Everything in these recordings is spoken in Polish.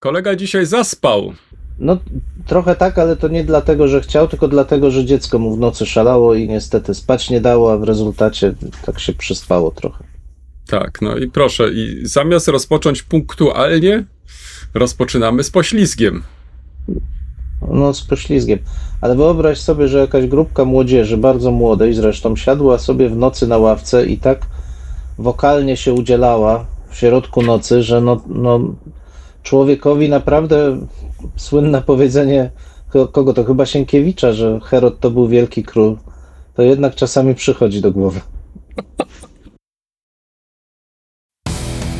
Kolega dzisiaj zaspał. No, trochę tak, ale to nie dlatego, że chciał, tylko dlatego, że dziecko mu w nocy szalało i niestety spać nie dało, a w rezultacie tak się przyspało trochę. Tak, no i proszę, i zamiast rozpocząć punktualnie, rozpoczynamy z poślizgiem. No, z poślizgiem. Ale wyobraź sobie, że jakaś grupka młodzieży, bardzo młodej zresztą, siadła sobie w nocy na ławce i tak wokalnie się udzielała w środku nocy, że no, no człowiekowi naprawdę słynne powiedzenie, ko- kogo to chyba Sienkiewicza, że Herod to był wielki król, to jednak czasami przychodzi do głowy.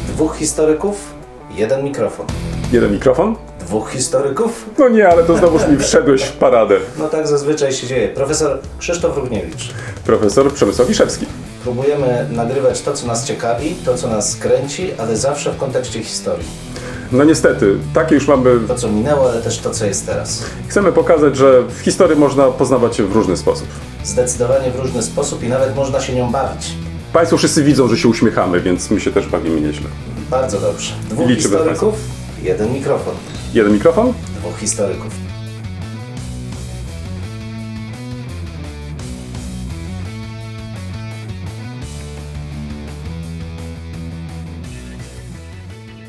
Dwóch historyków, jeden mikrofon. Jeden mikrofon? Dwóch historyków? No nie, ale to znowuż mi wszedłeś w paradę. No tak zazwyczaj się dzieje. Profesor Krzysztof Równiewicz. Profesor Przemysław Wiszewski. Próbujemy nagrywać to, co nas ciekawi, to, co nas kręci, ale zawsze w kontekście historii. No niestety, takie już mamy. To, co minęło, ale też to, co jest teraz. Chcemy pokazać, że w historii można poznawać się w różny sposób. Zdecydowanie w różny sposób i nawet można się nią bawić. Państwo wszyscy widzą, że się uśmiechamy, więc my się też bawimy nieźle. Bardzo dobrze. Dwóch Liczymy historyków, jeden mikrofon. Jeden mikrofon? Dwóch historyków.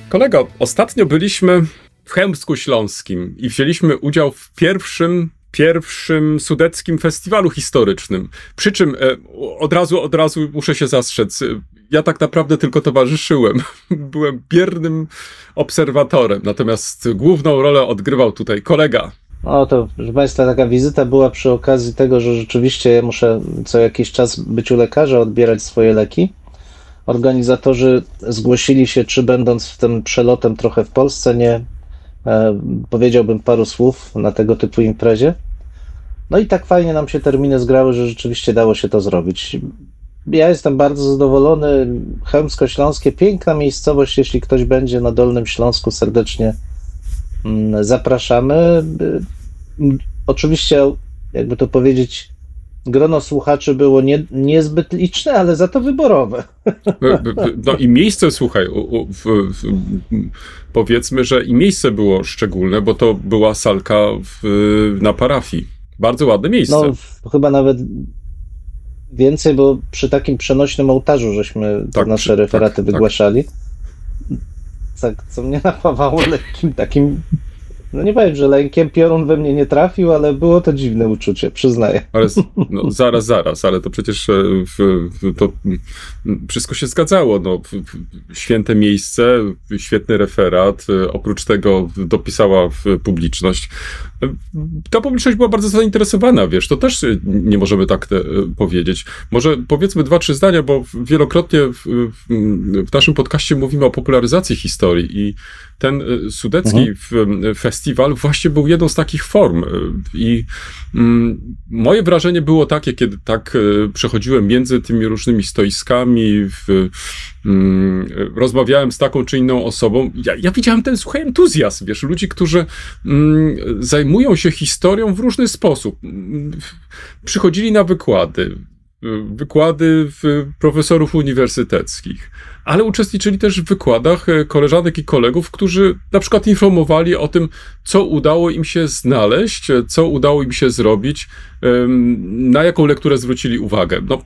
Kolego, ostatnio byliśmy w Chełmsku Śląskim i wzięliśmy udział w pierwszym, pierwszym sudeckim festiwalu historycznym. Przy czym e, od razu, od razu muszę się zastrzec. Ja tak naprawdę tylko towarzyszyłem. Byłem biernym obserwatorem, natomiast główną rolę odgrywał tutaj kolega. No to, proszę Państwa, taka wizyta była przy okazji tego, że rzeczywiście muszę co jakiś czas być u lekarza, odbierać swoje leki. Organizatorzy zgłosili się, czy będąc w tym przelotem trochę w Polsce, nie e, powiedziałbym paru słów na tego typu imprezie. No i tak fajnie nam się terminy zgrały, że rzeczywiście dało się to zrobić. Ja jestem bardzo zadowolony. Chełmsko-Śląskie, piękna miejscowość, jeśli ktoś będzie na Dolnym Śląsku, serdecznie mm, zapraszamy. Oczywiście, jakby to powiedzieć, grono słuchaczy było nie, niezbyt liczne, ale za to wyborowe. B- No i miejsce, słuchaj, u, u, w, w, powiedzmy, że i miejsce było szczególne, bo to była salka w, na parafii. Bardzo ładne miejsce. No, chyba nawet więcej, bo przy takim przenośnym ołtarzu żeśmy te Tak, nasze przy- referaty tak, tak. wygłaszali. Tak, co mnie napawało lekkim takim, no nie powiem, że lękiem piorun we mnie nie trafił, ale było to dziwne uczucie, przyznaję. Ale no, zaraz, zaraz, ale to przecież e, w, w, to wszystko się zgadzało. No, święte miejsce, świetny referat. e, Oprócz tego dopisała w publiczność. E, Ta publiczność była bardzo zainteresowana, wiesz, to też nie możemy tak te, powiedzieć. Może powiedzmy dwa, trzy zdania, bo wielokrotnie w, w, naszym podcaście mówimy o popularyzacji historii i ten sudecki w, festiwal właśnie był jedną z takich form. e, I mm, moje wrażenie było takie, kiedy tak e, przechodziłem między tymi różnymi stoiskami, w, mm, rozmawiałem z taką czy inną osobą. Ja, ja widziałem ten, słuchaj, entuzjazm, wiesz, ludzi, którzy mm, zajmują się historią w różny sposób. Mm, Przychodzili na wykłady, y, wykłady profesorów uniwersyteckich, ale uczestniczyli też w wykładach e, koleżanek i kolegów, którzy na przykład informowali o tym, co udało im się znaleźć, e, co udało im się zrobić, na jaką lekturę zwrócili uwagę. No,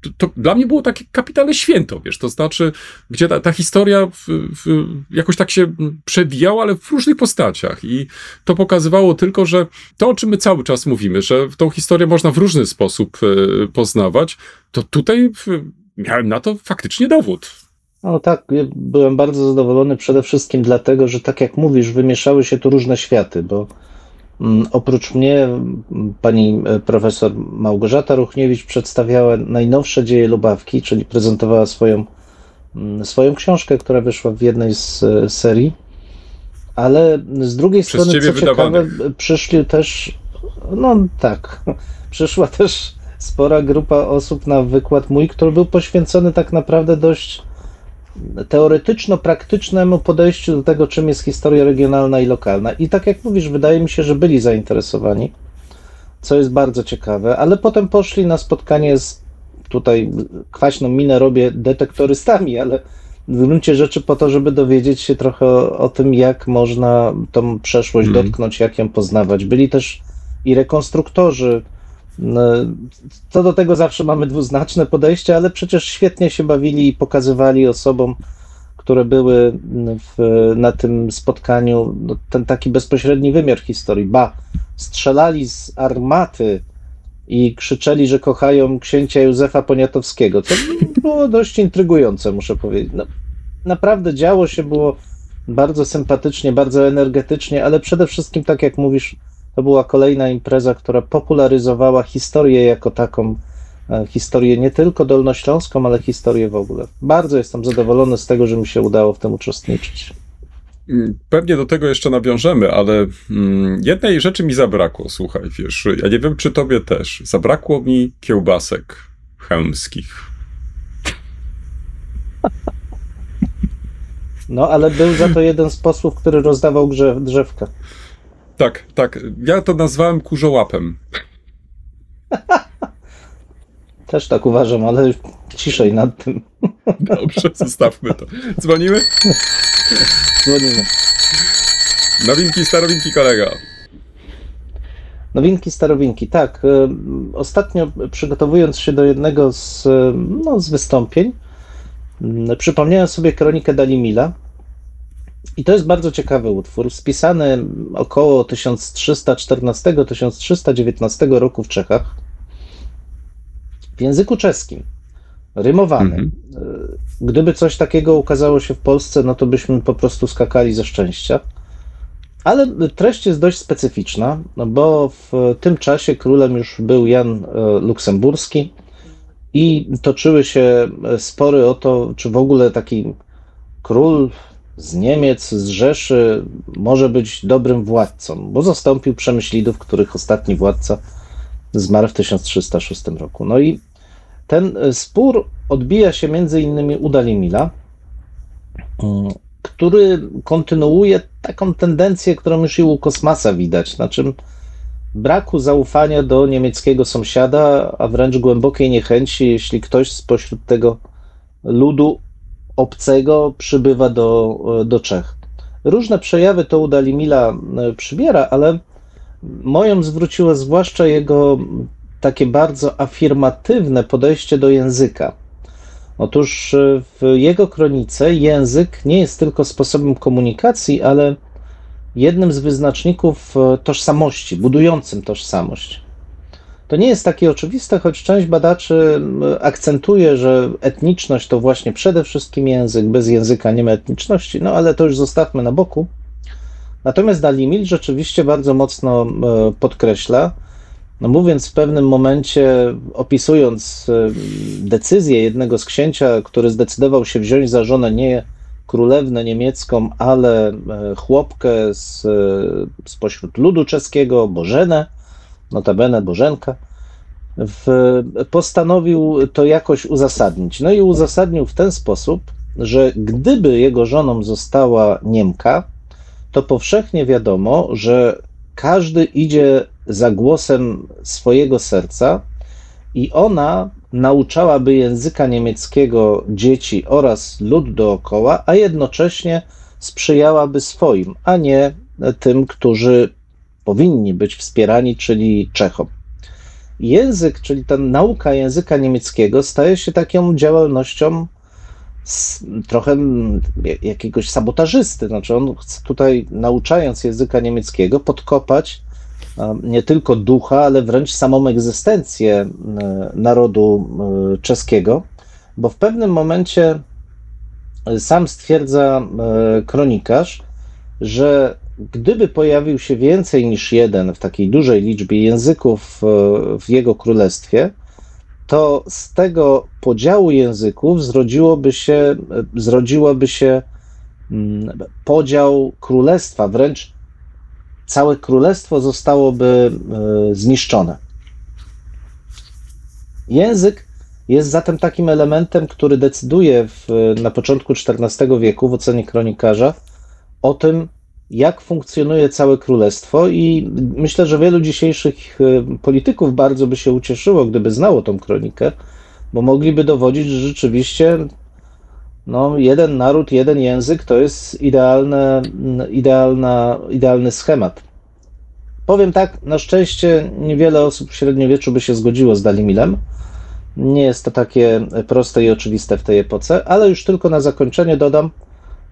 to, to dla mnie było takie kapitalne święto, wiesz, to znaczy, gdzie ta, ta historia w, w, jakoś tak się przewijała, ale w różnych postaciach i to pokazywało tylko, że to, o czym my cały czas mówimy, że tą historię można w różny sposób e, poznawać, to tutaj miałem na to faktycznie dowód. No tak, ja byłem bardzo zadowolony przede wszystkim dlatego, że tak jak mówisz, wymieszały się tu różne światy, bo mm, oprócz mnie mm, pani e, profesor Małgorzata Ruchniewicz przedstawiała najnowsze dzieje Lubawki, czyli prezentowała swoją, mm, swoją książkę, która wyszła w jednej z e, serii, ale z drugiej Przez strony, co ciekawe, wydawanych. przyszli też, no tak, przyszła też spora grupa osób na wykład mój, który był poświęcony tak naprawdę dość teoretyczno-praktycznemu podejściu do tego, czym jest historia regionalna i lokalna. I tak jak mówisz, wydaje mi się, że byli zainteresowani, co jest bardzo ciekawe, ale potem poszli na spotkanie z tutaj kwaśną minę robię detektorystami, ale w gruncie rzeczy po to, żeby dowiedzieć się trochę o, o tym, jak można tą przeszłość Mhm. dotknąć, jak ją poznawać. Byli też i rekonstruktorzy. No, Co do tego zawsze mamy dwuznaczne podejście, ale przecież świetnie się bawili i pokazywali osobom, które były w, na tym spotkaniu, no, ten taki bezpośredni wymiar historii. Ba, strzelali z armaty i krzyczeli, że kochają księcia Józefa Poniatowskiego, co było dość intrygujące, muszę powiedzieć. No, naprawdę działo się, było bardzo sympatycznie, bardzo energetycznie, ale przede wszystkim, tak jak mówisz, to była kolejna impreza, która popularyzowała historię jako taką, e, historię nie tylko dolnośląską, ale historię w ogóle. Bardzo jestem zadowolony z tego, że mi się udało w tym uczestniczyć. Mm, Pewnie do tego jeszcze nawiążemy, ale mm, jednej rzeczy mi zabrakło, słuchaj, wiesz, ja nie wiem, czy tobie też. Zabrakło mi kiełbasek chełmskich. No, ale był za to jeden z posłów, który rozdawał grze, drzewka. Tak, tak, ja to nazwałem kurzołapem. Też tak uważam, ale ciszej nad tym. Dobrze, zostawmy to. Dzwonimy? Dzwonimy. Nowinki, starowinki, kolega. Nowinki, starowinki, tak. y, Ostatnio przygotowując się do jednego z, y, no, z wystąpień, y, przypomniałem sobie kronikę Dalimila. I to jest bardzo ciekawy utwór, spisany około 1314-1319 roku w Czechach, w języku czeskim, rymowany. Mhm. Y, Gdyby coś takiego ukazało się w Polsce, no to byśmy po prostu skakali ze szczęścia. Ale treść jest dość specyficzna, no bo w tym czasie królem już był Jan e, Luksemburski i toczyły się e, spory o to, czy w ogóle taki król z Niemiec, z Rzeszy może być dobrym władcą, bo zastąpił Przemyślidów, których ostatni władca zmarł w 1306 roku. No i ten e, spór odbija się między innymi u Dalimila, mm, który kontynuuje taką tendencję, którą już i u Kosmasa widać, na czym braku zaufania do niemieckiego sąsiada, a wręcz głębokiej niechęci, jeśli ktoś spośród tego ludu obcego przybywa do, do Czech. Różne przejawy to u Dalimila e, przybiera, ale moją zwróciło zwłaszcza jego takie bardzo afirmatywne podejście do języka. Otóż e, w jego kronice język nie jest tylko sposobem komunikacji, ale jednym z wyznaczników e, tożsamości, budującym tożsamość. To nie jest takie oczywiste, choć część badaczy akcentuje, że etniczność to właśnie przede wszystkim język, bez języka nie ma etniczności, no ale to już zostawmy na boku. Natomiast Dalimil rzeczywiście bardzo mocno podkreśla, no mówiąc w pewnym momencie, opisując e, decyzję jednego z księcia, który zdecydował się wziąć za żonę nie królewnę niemiecką, ale e, chłopkę z, e, spośród ludu czeskiego, Bożenę, notabene Bożenka, w, postanowił to jakoś uzasadnić. No i uzasadnił w ten sposób, że gdyby jego żoną została Niemka, to powszechnie wiadomo, że każdy idzie za głosem swojego serca i ona nauczałaby języka niemieckiego dzieci oraz lud dookoła, a jednocześnie sprzyjałaby swoim, a nie tym, którzy powinni być wspierani, czyli Czechom. Język, czyli ta nauka języka niemieckiego, staje się taką działalnością trochę jakiegoś sabotażysty. Znaczy on chce tutaj, nauczając języka niemieckiego, podkopać nie tylko ducha, ale wręcz samą egzystencję narodu czeskiego, bo w pewnym momencie e, sam stwierdza kronikarz, że gdyby pojawił się więcej niż jeden w takiej dużej liczbie języków e, w jego królestwie, to z tego podziału języków zrodziłoby się, e, zrodziłoby się mm, podział królestwa, wręcz całe królestwo zostałoby e, zniszczone. Język jest zatem takim elementem, który decyduje w, na początku XIV wieku w ocenie kronikarza o tym, jak funkcjonuje całe królestwo, i myślę, że wielu dzisiejszych e, polityków bardzo by się ucieszyło, gdyby znało tą kronikę, bo mogliby dowodzić, że rzeczywiście no, jeden naród, jeden język to jest idealne, idealna, idealny schemat. Powiem tak, na szczęście niewiele osób w średniowieczu by się zgodziło z Dalimilem. Nie jest to takie proste i oczywiste w tej epoce, ale już tylko na zakończenie dodam,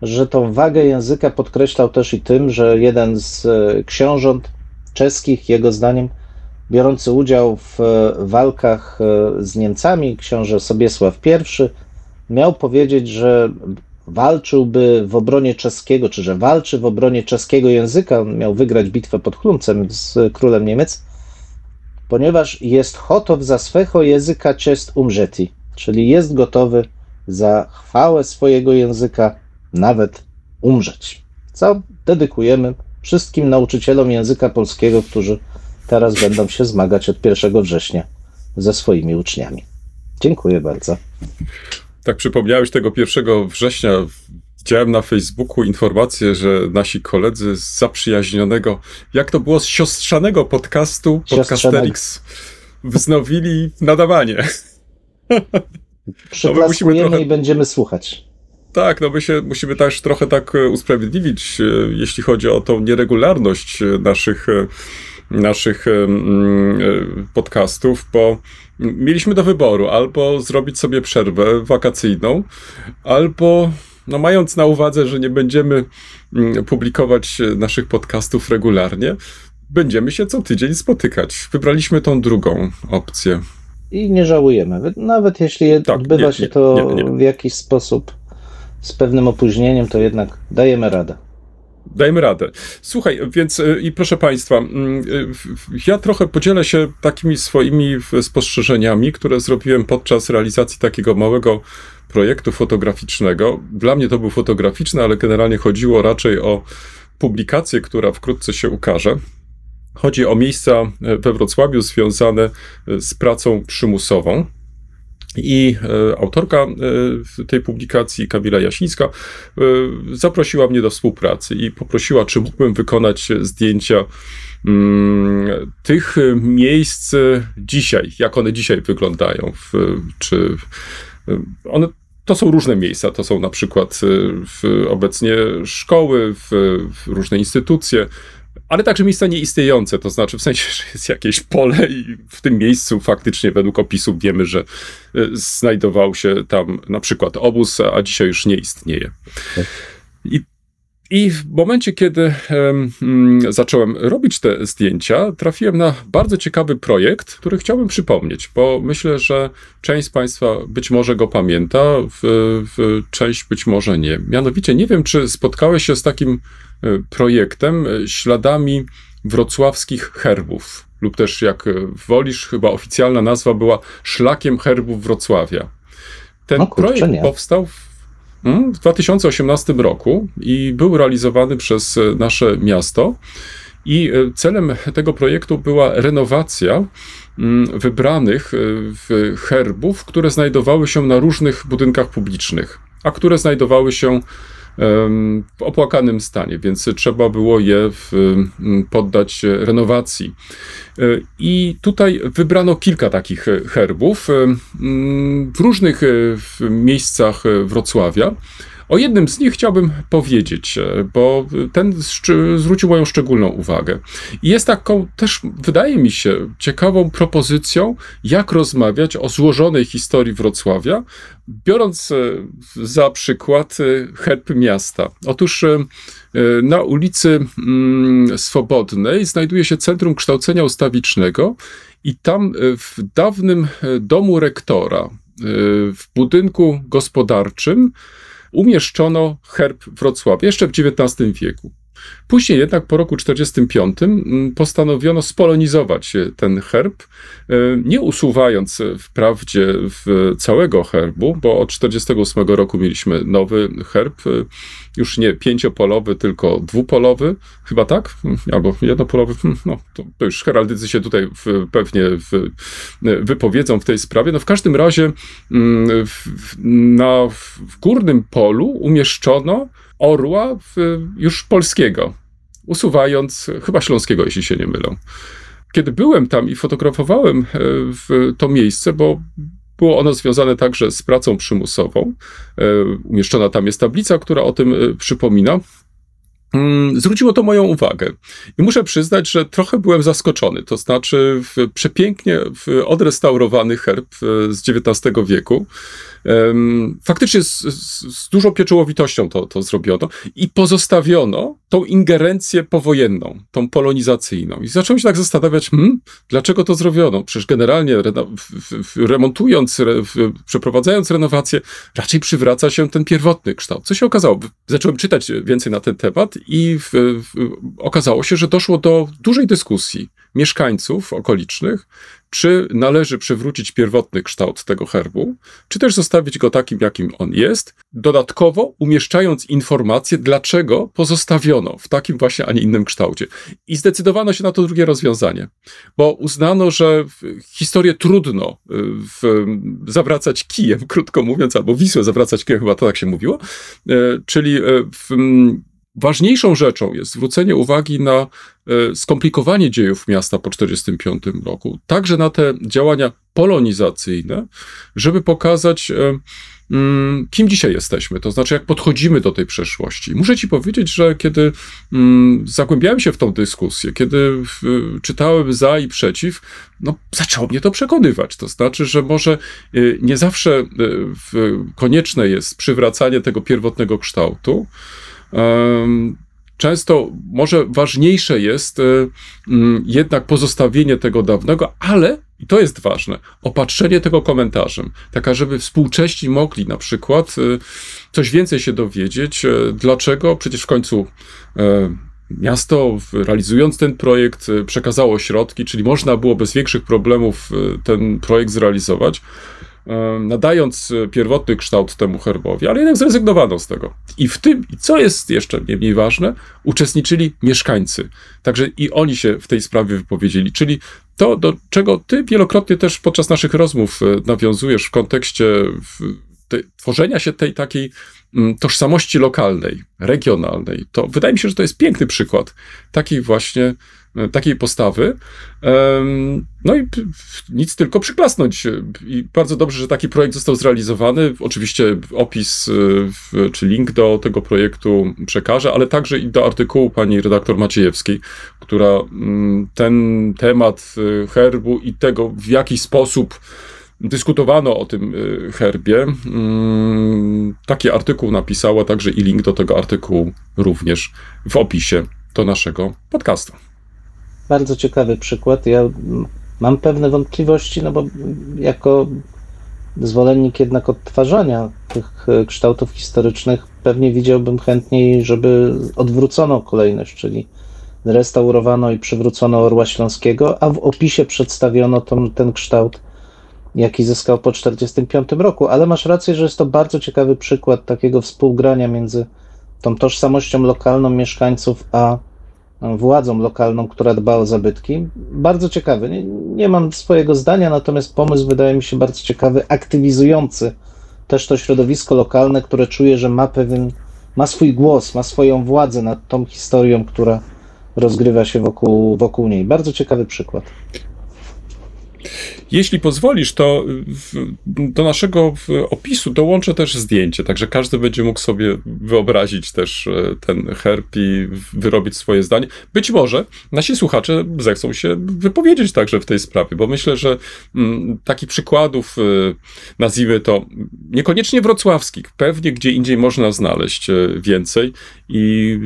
że tą wagę języka podkreślał też i tym, że jeden z e, książąt czeskich, jego zdaniem, biorący udział w e, walkach e, z Niemcami, książę Sobiesław I, miał powiedzieć, że walczyłby w obronie czeskiego, czy że walczy w obronie czeskiego języka, on miał wygrać bitwę pod Chlumcem z królem Niemiec, ponieważ jest hotow za swego języka czest umrzeti, czyli jest gotowy za chwałę swojego języka nawet umrzeć. Co dedykujemy wszystkim nauczycielom języka polskiego, którzy teraz będą się zmagać od 1 września ze swoimi uczniami. Dziękuję bardzo. Tak przypomniałeś tego 1 września. Widziałem na Facebooku informację, że nasi koledzy z zaprzyjaźnionego, jak to było, z siostrzanego podcastu, Podcasterix, wznowili nadawanie. Przyklaskujemy trochę... i będziemy słuchać. Tak, no my się musimy też trochę tak e, usprawiedliwić, e, jeśli chodzi o tą nieregularność e, naszych, naszych podcastów, bo mieliśmy do wyboru albo zrobić sobie przerwę wakacyjną, albo no mając na uwadze, że nie będziemy publikować naszych podcastów regularnie, będziemy się co tydzień spotykać. Wybraliśmy tą drugą opcję. I nie żałujemy. Nawet jeśli tak, odbywa nie, się to nie, nie, w jakiś sposób z pewnym opóźnieniem, to jednak dajemy radę. Dajemy radę. Słuchaj, więc y, i proszę Państwa, mm, y, ja trochę podzielę się takimi swoimi spostrzeżeniami, które zrobiłem podczas realizacji takiego małego projektu fotograficznego. Dla mnie to był fotograficzny, ale generalnie chodziło raczej o publikację, która wkrótce się ukaże. Chodzi o miejsca e, we Wrocławiu związane e, z pracą przymusową. I e, autorka e, tej publikacji, Kamila Jasińska, e, zaprosiła mnie do współpracy i poprosiła, czy mógłbym wykonać zdjęcia mm, tych miejsc dzisiaj, jak one dzisiaj wyglądają, czy one to są różne miejsca. To są na przykład obecnie szkoły, różne instytucje, ale także miejsca nieistniejące, to znaczy w sensie, że jest jakieś pole i w tym miejscu faktycznie według opisów wiemy, że y, znajdował się tam na przykład obóz, a dzisiaj już nie istnieje. I i w momencie, kiedy um, zacząłem robić te zdjęcia, trafiłem na bardzo ciekawy projekt, który chciałbym przypomnieć, bo myślę, że część z Państwa być może go pamięta, w, w część być może nie. Mianowicie, nie wiem, czy spotkałeś się z takim e, projektem e, śladami wrocławskich herbów, lub też jak wolisz, chyba oficjalna nazwa była Szlakiem Herbów Wrocławia. Ten kurczę, projekt nie. powstał w w 2018 roku i był realizowany przez e, nasze miasto. I e, celem tego projektu była renowacja mm, wybranych e, herbów, które znajdowały się na różnych budynkach publicznych, a które znajdowały się w opłakanym stanie, więc trzeba było je w, poddać renowacji. E, I tutaj wybrano kilka takich herbów w różnych e, miejscach Wrocławia. O jednym z nich chciałbym powiedzieć, e, bo ten zwrócił moją szczególną uwagę. I jest taką też, wydaje mi się, ciekawą propozycją, jak rozmawiać o złożonej historii Wrocławia, biorąc e, za przykład e, herb miasta. Otóż na ulicy mm, Swobodnej znajduje się Centrum Kształcenia Ustawicznego i tam w dawnym domu rektora, w budynku gospodarczym, umieszczono herb Wrocławia jeszcze w XIX wieku. Później jednak po roku 1945 mm, postanowiono spolonizować ten herb, e, nie usuwając wprawdzie w całego herbu, bo od 1948 roku mieliśmy nowy herb, e, już nie pięciopolowy, tylko dwupolowy, chyba tak? Albo jednopolowy, hmm, no to, to już heraldycy się tutaj w, pewnie w, wypowiedzą w tej sprawie. No w każdym razie mm, w, na, w górnym polu umieszczono orła już polskiego, usuwając chyba śląskiego, jeśli się nie mylę. Kiedy byłem tam i fotografowałem e, to miejsce, bo Było ono związane także z pracą przymusową. E, Umieszczona tam jest tablica, która o tym e, przypomina. Mm, Zwróciło to moją uwagę. I muszę przyznać, że trochę byłem zaskoczony. To znaczy, w przepięknie w odrestaurowany herb z XIX wieku. Faktycznie z, z, z dużą pieczołowitością to, to zrobiono i pozostawiono tą ingerencję powojenną, tą polonizacyjną. I zacząłem się tak zastanawiać, hmm, dlaczego to zrobiono? Przecież generalnie remontując, re, przeprowadzając renowację, raczej przywraca się ten pierwotny kształt. Co się okazało? Zacząłem czytać więcej na ten temat i w, w, okazało się, że doszło do dużej dyskusji mieszkańców okolicznych, czy należy przywrócić pierwotny kształt tego herbu, czy też zostawić go takim, jakim on jest, dodatkowo umieszczając informację, dlaczego pozostawiono w takim właśnie, a nie innym kształcie. I zdecydowano się na to drugie rozwiązanie, bo uznano, że historię trudno y, w, zawracać kijem, krótko mówiąc, albo Wisłę zawracać kijem, chyba to tak się mówiło, y, czyli y, w, Ważniejszą rzeczą jest zwrócenie uwagi na e, skomplikowanie dziejów miasta po 1945 roku, także na te działania polonizacyjne, żeby pokazać, e, mm, kim dzisiaj jesteśmy, to znaczy jak podchodzimy do tej przeszłości. Muszę ci powiedzieć, że kiedy mm, zagłębiałem się w tą dyskusję, kiedy czytałem za i przeciw, no zaczęło mnie to przekonywać. To znaczy, że może e, nie zawsze konieczne jest przywracanie tego pierwotnego kształtu, Często może ważniejsze jest e, mm, jednak pozostawienie tego dawnego, ale, i to jest ważne, opatrzenie tego komentarzem, taka, żeby współcześni mogli na przykład e, coś więcej się dowiedzieć, e, dlaczego przecież w końcu e, miasto realizując ten projekt przekazało środki, czyli można było bez większych problemów ten projekt zrealizować nadając e, pierwotny kształt temu herbowi, ale jednak zrezygnowano z tego. I w tym, co jest jeszcze nie mniej ważne, uczestniczyli mieszkańcy. Także i oni się w tej sprawie wypowiedzieli, czyli to, do czego ty wielokrotnie też podczas naszych rozmów e, nawiązujesz w kontekście te, tworzenia się tej takiej mm, tożsamości lokalnej, regionalnej, to wydaje mi się, że to jest piękny przykład takiej właśnie takiej postawy. No i nic tylko przyklasnąć. I bardzo dobrze, że taki projekt został zrealizowany. Oczywiście opis w- czy link do tego projektu przekażę, ale także i do artykułu pani redaktor Maciejewskiej, która mm, ten temat y, herbu i tego, w jaki sposób dyskutowano o tym herbie, mm, taki artykuł napisała, także i link do tego artykułu również w opisie do naszego podcastu. Bardzo ciekawy przykład. Ja mam pewne wątpliwości, no bo jako zwolennik jednak odtwarzania tych e, kształtów historycznych, pewnie widziałbym chętniej, żeby odwrócono kolejność, czyli restaurowano i przywrócono Orła Śląskiego, a w opisie przedstawiono tą, ten kształt, jaki zyskał po 1945 roku. Ale masz rację, że jest to bardzo ciekawy przykład takiego współgrania między tą tożsamością lokalną mieszkańców, a władzą lokalną, która dba o zabytki. Bardzo ciekawy. Nie, nie mam swojego zdania, natomiast pomysł wydaje mi się bardzo ciekawy, aktywizujący też to środowisko lokalne, które czuje, że ma pewien, ma swój głos, ma swoją władzę nad tą historią, która rozgrywa się wokół, wokół niej. Bardzo ciekawy przykład. Jeśli pozwolisz, to w, do naszego opisu dołączę też zdjęcie, także każdy będzie mógł sobie wyobrazić też e, ten herb i wyrobić swoje zdanie. Być może nasi słuchacze zechcą się wypowiedzieć także w tej sprawie, bo myślę, że mm, takich przykładów, e, nazwijmy to, niekoniecznie wrocławskich, pewnie gdzie indziej można znaleźć e, więcej i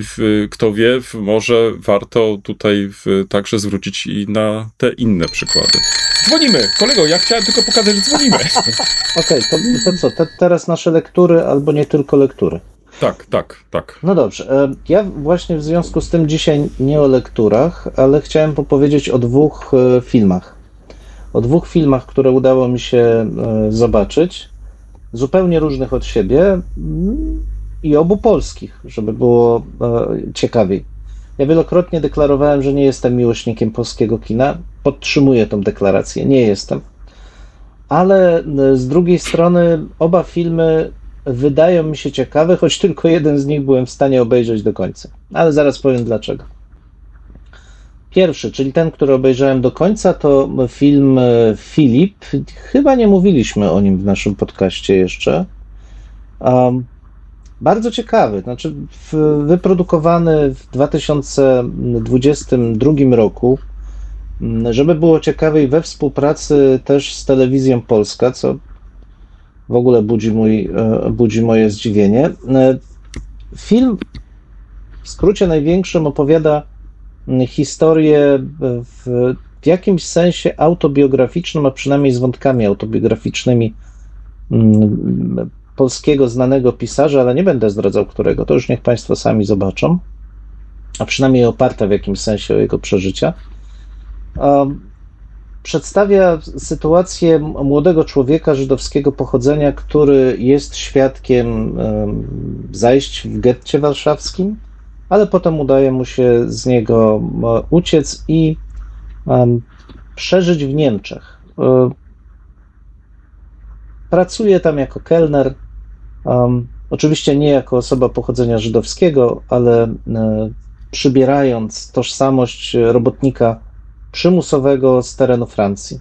kto wie, może warto tutaj także zwrócić i na te inne przykłady. Dzwonimy! Kolego, ja chciałem tylko pokazać, że dzwonimy. Okej, to, to co, te, teraz nasze lektury albo nie tylko lektury. Tak, tak, tak. No dobrze. e, Ja właśnie w związku z tym dzisiaj nie o lekturach, ale chciałem opowiedzieć o dwóch e, filmach. O dwóch filmach, które udało mi się e, zobaczyć, zupełnie różnych od siebie mm, i obu polskich, żeby było e, ciekawiej. Ja wielokrotnie deklarowałem, że nie jestem miłośnikiem polskiego kina. Podtrzymuję tą deklarację. Nie jestem. Ale e, z drugiej strony oba filmy wydają mi się ciekawe, choć tylko jeden z nich byłem w stanie obejrzeć do końca. Ale zaraz powiem dlaczego. Pierwszy, czyli ten, który obejrzałem do końca, to film e, Filip. Chyba nie mówiliśmy o nim w naszym podcaście jeszcze. Bardzo ciekawy, znaczy wyprodukowany w 2022 roku, m, żeby było ciekawiej, we współpracy też z Telewizją Polska, co w ogóle budzi, mój, e, budzi moje zdziwienie. E, Film w skrócie największym opowiada m, historię w, w jakimś sensie autobiograficznym, a przynajmniej z wątkami autobiograficznymi m, polskiego znanego pisarza, ale nie będę zdradzał którego, to już niech Państwo sami zobaczą, a przynajmniej oparte w jakimś sensie o jego przeżycia. Um, Przedstawia sytuację młodego człowieka żydowskiego pochodzenia, który jest świadkiem em, zajść w getcie warszawskim, ale potem udaje mu się z niego em, uciec i przeżyć w Niemczech. Pracuje tam jako kelner, em, oczywiście nie jako osoba pochodzenia żydowskiego, ale e, przybierając tożsamość robotnika przymusowego z terenu Francji.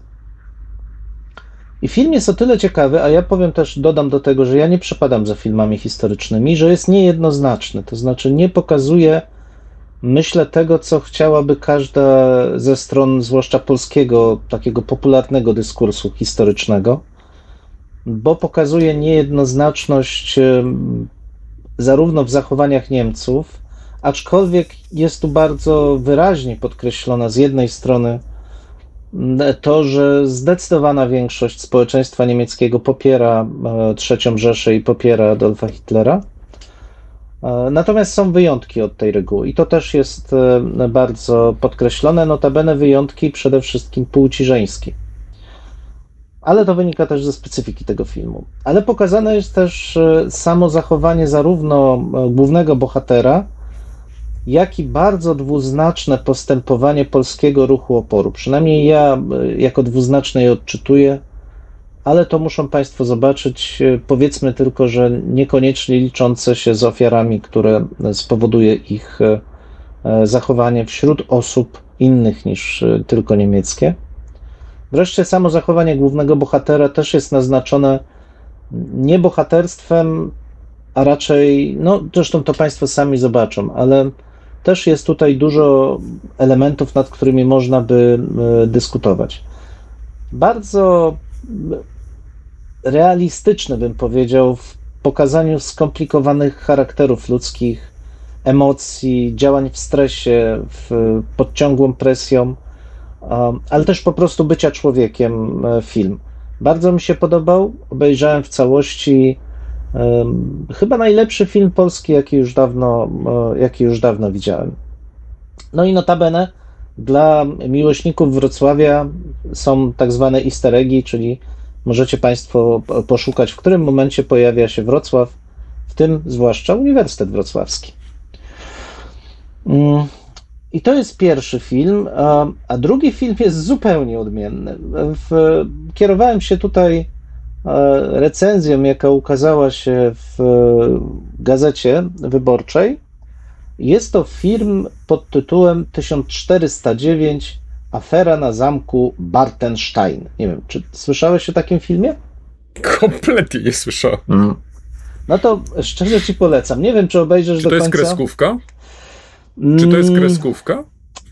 I film jest o tyle ciekawy, a ja powiem też, dodam do tego, że ja nie przepadam za filmami historycznymi, że jest niejednoznaczny, to znaczy nie pokazuje, myślę, tego, co chciałaby każda ze stron, zwłaszcza polskiego, takiego popularnego dyskursu historycznego, bo pokazuje niejednoznaczność zarówno w zachowaniach Niemców, aczkolwiek jest tu bardzo wyraźnie podkreślone z jednej strony to, że zdecydowana większość społeczeństwa niemieckiego popiera e, III Rzeszę i popiera Adolfa Hitlera. E, Natomiast są wyjątki od tej reguły i to też jest e, bardzo podkreślone, notabene wyjątki przede wszystkim płci żeńskiej. Ale to wynika też ze specyfiki tego filmu. Ale pokazane jest też e, samo zachowanie zarówno e, głównego bohatera, jak i bardzo dwuznaczne postępowanie polskiego ruchu oporu. Przynajmniej ja e, jako dwuznaczne je odczytuję, ale to muszą Państwo zobaczyć. Powiedzmy tylko, że niekoniecznie liczące się z ofiarami, które spowoduje ich zachowanie wśród osób innych niż tylko niemieckie. Wreszcie samo zachowanie głównego bohatera też jest naznaczone nie bohaterstwem, a raczej, no zresztą to Państwo sami zobaczą, ale też jest tutaj dużo elementów, nad którymi można by e, dyskutować. Bardzo realistyczny, bym powiedział, w pokazaniu skomplikowanych charakterów ludzkich, emocji, działań w stresie, w, pod ciągłą presją, um, ale też po prostu bycia człowiekiem e, film. Bardzo mi się podobał, obejrzałem w całości. Chyba najlepszy film polski, jaki już dawno, e, jaki już dawno widziałem. No i notabene dla miłośników Wrocławia są tak zwane easter eggi, czyli możecie Państwo po- poszukać, w którym momencie pojawia się Wrocław, w tym zwłaszcza Uniwersytet Wrocławski. Mm, I to jest pierwszy film, a, a drugi film jest zupełnie odmienny. W, kierowałem się tutaj e, recenzją, jaka ukazała się w gazecie wyborczej. Jest to film pod tytułem 1409 Afera na zamku Bartenstein. Nie wiem, czy słyszałeś o takim filmie? Kompletnie nie słyszałem. No to szczerze ci polecam. Nie wiem, czy obejrzysz Czy do to jest końca. kreskówka? Czy to jest Mm, kreskówka?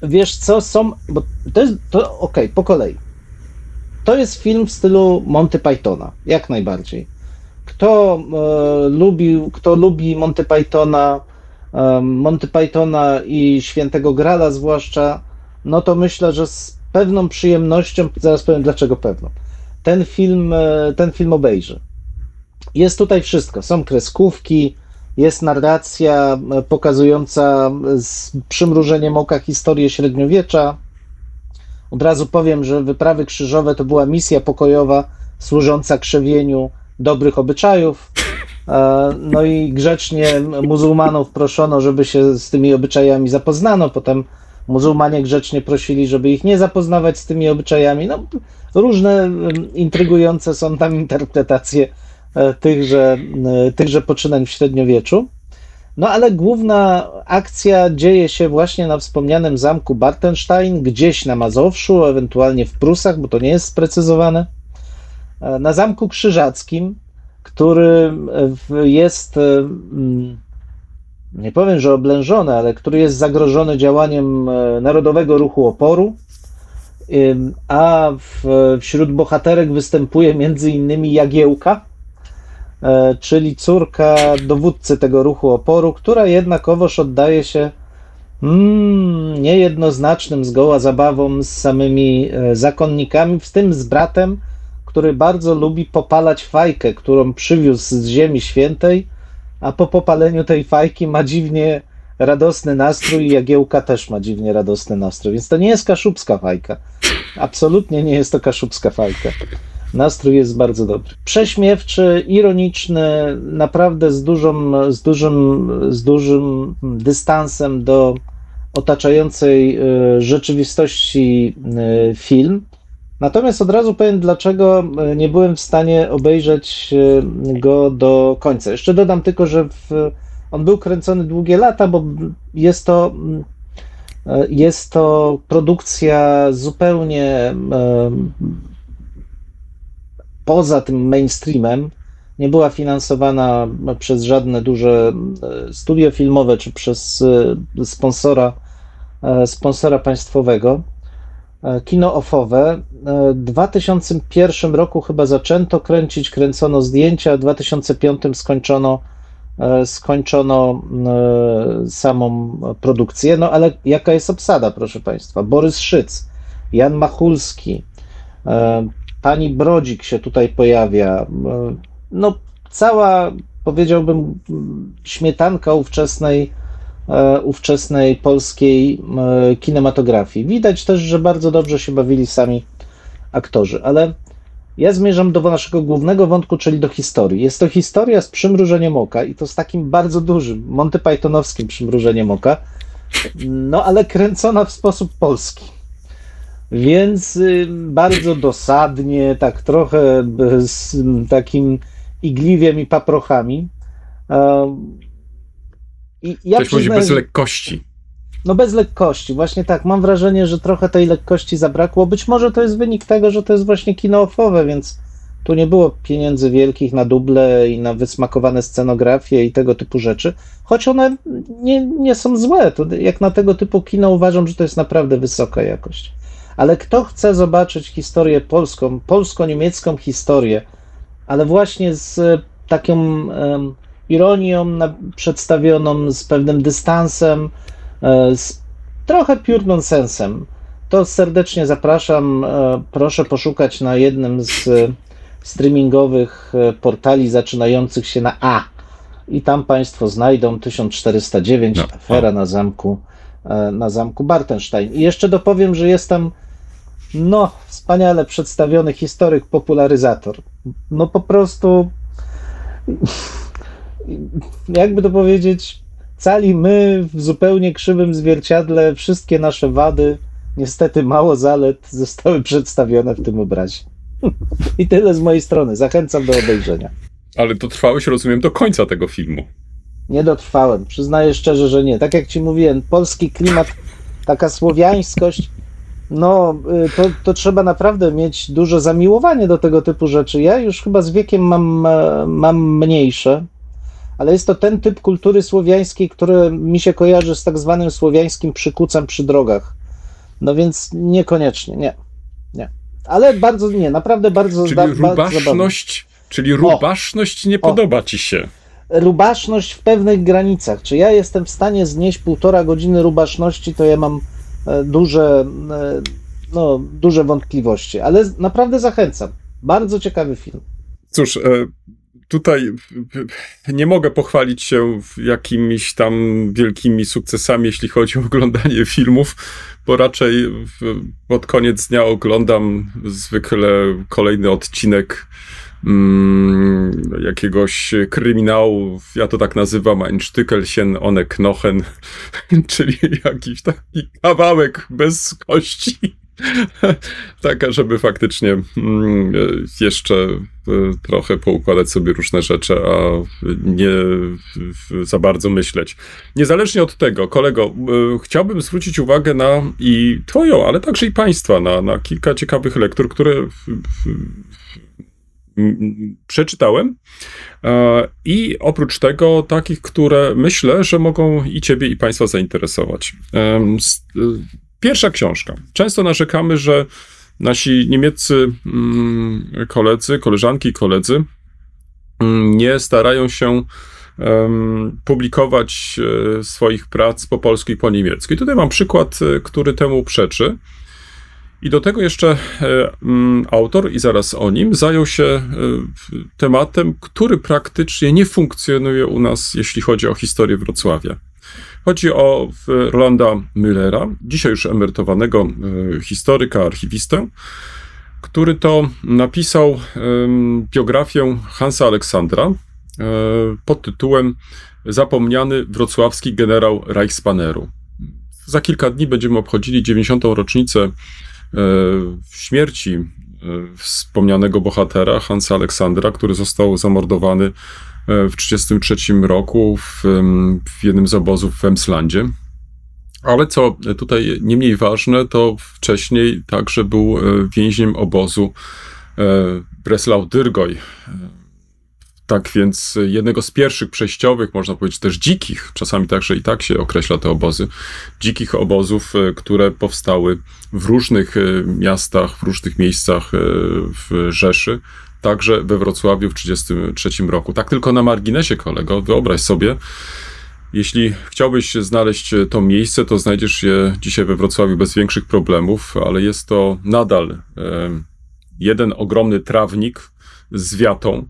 Wiesz co, są. Bo to jest. To okej, po kolei. To jest film w stylu Monty Pythona, jak najbardziej. Kto e, lubił, kto lubi Monty Pythona, e, Monty Pythona i Świętego Grala zwłaszcza, no to myślę, że z pewną przyjemnością, zaraz powiem dlaczego pewną, ten film, e, ten film obejrzy. Jest tutaj wszystko. Są kreskówki, jest narracja e, pokazująca z przymrużeniem oka historię średniowiecza. Od razu powiem, że wyprawy krzyżowe to była misja pokojowa służąca krzewieniu dobrych obyczajów. E, No i grzecznie muzułmanów proszono, żeby się z tymi obyczajami zapoznano. Potem muzułmanie grzecznie prosili, żeby ich nie zapoznawać z tymi obyczajami. No, różne intrygujące są tam interpretacje tychże, e, tychże poczynań w średniowieczu. No ale główna akcja dzieje się właśnie na wspomnianym zamku Bartenstein, gdzieś na Mazowszu, ewentualnie w Prusach, bo to nie jest sprecyzowane. E, Na zamku krzyżackim, który jest, e, mm, nie powiem, że oblężony, ale który jest zagrożony działaniem e, Narodowego Ruchu Oporu. A wśród bohaterek występuje między innymi Jagiełka, e, czyli córka dowódcy tego ruchu oporu, która jednakowoż oddaje się mm, niejednoznacznym zgoła zabawom z samymi e, zakonnikami, w tym z bratem, który bardzo lubi popalać fajkę, którą przywiózł z Ziemi Świętej, a po popaleniu tej fajki ma dziwnie radosny nastrój i Jagiełka też ma dziwnie radosny nastrój, więc to nie jest kaszubska fajka. Absolutnie nie jest to kaszubska fajka. Nastrój jest bardzo dobry. Prześmiewczy, ironiczny, naprawdę z, dużą, z, dużym, z dużym dystansem do otaczającej e, rzeczywistości e, film. Natomiast od razu powiem, dlaczego e, nie byłem w stanie obejrzeć go do końca. Jeszcze dodam tylko, że w, on był kręcony długie lata, bo jest to, jest to produkcja zupełnie poza tym mainstreamem. Nie była finansowana przez żadne duże e, studio filmowe czy przez e, sponsora, e, sponsora państwowego. Kino offowe. E, W 2001 roku chyba zaczęto kręcić, kręcono zdjęcia, w 2005 skończono, skończono samą produkcję. No ale jaka jest obsada, proszę Państwa? Borys Szyc, Jan Machulski, pani Brodzik się tutaj pojawia. No, cała, powiedziałbym, śmietanka ówczesnej, e, ówczesnej polskiej e, kinematografii. Widać też, że bardzo dobrze się bawili sami aktorzy, ale ja zmierzam do naszego głównego wątku, czyli do historii. Jest to historia z przymrużeniem oka i to z takim bardzo dużym, Monty Pythonowskim przymrużeniem oka, no ale kręcona w sposób polski. Więc y, bardzo dosadnie, tak trochę y, z takim igliwiem i paprochami. Um, I ja Ktoś mówi przyznaję, bez że- lekkości. no bez lekkości, właśnie tak. Mam wrażenie, że trochę tej lekkości zabrakło. Być może to jest wynik tego, że to jest właśnie kino offowe, więc tu nie było pieniędzy wielkich na duble i na wysmakowane scenografie i tego typu rzeczy. Choć one nie, nie są złe. To jak na tego typu kino uważam, że to jest naprawdę wysoka jakość. Ale kto chce zobaczyć historię polską, polsko-niemiecką historię, ale właśnie z taką em, ironią na, przedstawioną, z pewnym dystansem, e, z trochę pure nonsensem, to serdecznie zapraszam. E, Proszę poszukać na jednym z e, streamingowych e, portali zaczynających się na A. I tam Państwo znajdą 1409 No, afera na zamku, e, na zamku Bartenstein. I jeszcze dopowiem, że jestem no, wspaniale przedstawiony historyk, popularyzator. No po prostu jakby to powiedzieć, cali my w zupełnie krzywym zwierciadle wszystkie nasze wady, niestety mało zalet, zostały przedstawione w tym obrazie. I tyle z mojej strony. Zachęcam do obejrzenia. Ale dotrwałeś, rozumiem, do końca tego filmu. Nie dotrwałem. Przyznaję szczerze, że nie. Tak jak ci mówiłem, polski klimat, taka słowiańskość, no y, to, to trzeba naprawdę mieć duże zamiłowanie do tego typu rzeczy. Ja już chyba z wiekiem mam, e, mam mniejsze, ale jest to ten typ kultury słowiańskiej, który mi się kojarzy z tak zwanym słowiańskim przykucem przy drogach. No więc niekoniecznie, nie. Nie. Ale bardzo, nie, naprawdę bardzo Czyli bardzo zabawne. rubaszność, czyli rubaszność nie podoba ci się. rubaszność w pewnych granicach. Czy ja jestem w stanie znieść półtora godziny rubaszności, to ja mam duże, e, no, duże wątpliwości, ale naprawdę zachęcam. Bardzo ciekawy film. Cóż, e, tutaj e, nie mogę pochwalić się jakimiś tam wielkimi sukcesami, jeśli chodzi o oglądanie filmów, bo raczej pod koniec dnia oglądam zwykle kolejny odcinek mm, jakiegoś kryminału, ja to tak nazywam, ein Stückelchen ohne Knochen, czyli jakiś taki kawałek bez kości. Taka, żeby faktycznie mm, e, jeszcze trochę poukładać sobie różne rzeczy, a nie za bardzo myśleć. Niezależnie od tego, kolego, y, chciałbym zwrócić uwagę na i twoją, ale także i państwa, na, na kilka ciekawych lektur, które przeczytałem. E, I oprócz tego takich, które myślę, że mogą i ciebie, i państwa zainteresować. Y, Pierwsza książka. Często narzekamy, że nasi niemieccy mm, koledzy, koleżanki i koledzy mm, nie starają się publikować e, swoich prac po polsku i po niemiecku. I tutaj mam przykład, e, który temu przeczy. I do tego jeszcze e, mm, autor, i zaraz o nim, zajął się e, tematem, który praktycznie nie funkcjonuje u nas, jeśli chodzi o historię Wrocławia. Chodzi o Rolanda Müllera, dzisiaj już emerytowanego e, historyka, archiwistę, który to napisał biografię Hansa Aleksandra pod tytułem Zapomniany wrocławski generał Reichspaneru. Za kilka dni będziemy obchodzili 90. rocznicę e, śmierci e, wspomnianego bohatera Hansa Aleksandra, który został zamordowany e, w 1933 roku w, w jednym z obozów w Emslandzie. Ale co tutaj nie mniej ważne, to wcześniej także był więźniem obozu e, Breslau-Dyrgoj. Tak więc jednego z pierwszych przejściowych, można powiedzieć też dzikich, czasami także i tak się określa te obozy, dzikich obozów, e, które powstały w różnych e, miastach, w różnych miejscach w Rzeszy, także we Wrocławiu w 1933 roku. Tak tylko na marginesie, kolego, wyobraź sobie, jeśli chciałbyś znaleźć to miejsce, to znajdziesz je dzisiaj we Wrocławiu bez większych problemów, ale jest to nadal jeden ogromny trawnik z wiatą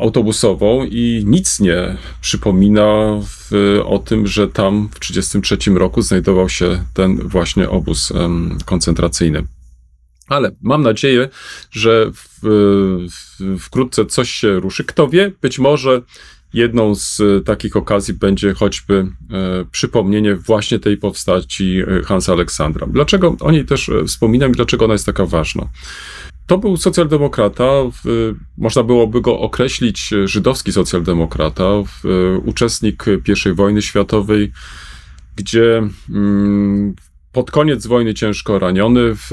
autobusową i nic nie przypomina w, o tym, że tam w 1933 roku znajdował się ten właśnie obóz koncentracyjny. Ale mam nadzieję, że w, w, wkrótce coś się ruszy. Kto wie, być może jedną z e, takich okazji będzie choćby e, przypomnienie właśnie tej postaci e, Hansa Aleksandra. Dlaczego o niej też e, wspominam i dlaczego ona jest taka ważna? To był socjaldemokrata, w, można byłoby go określić e, żydowski socjaldemokrata, w, e, uczestnik I wojny światowej, gdzie mm, pod koniec wojny ciężko raniony, w,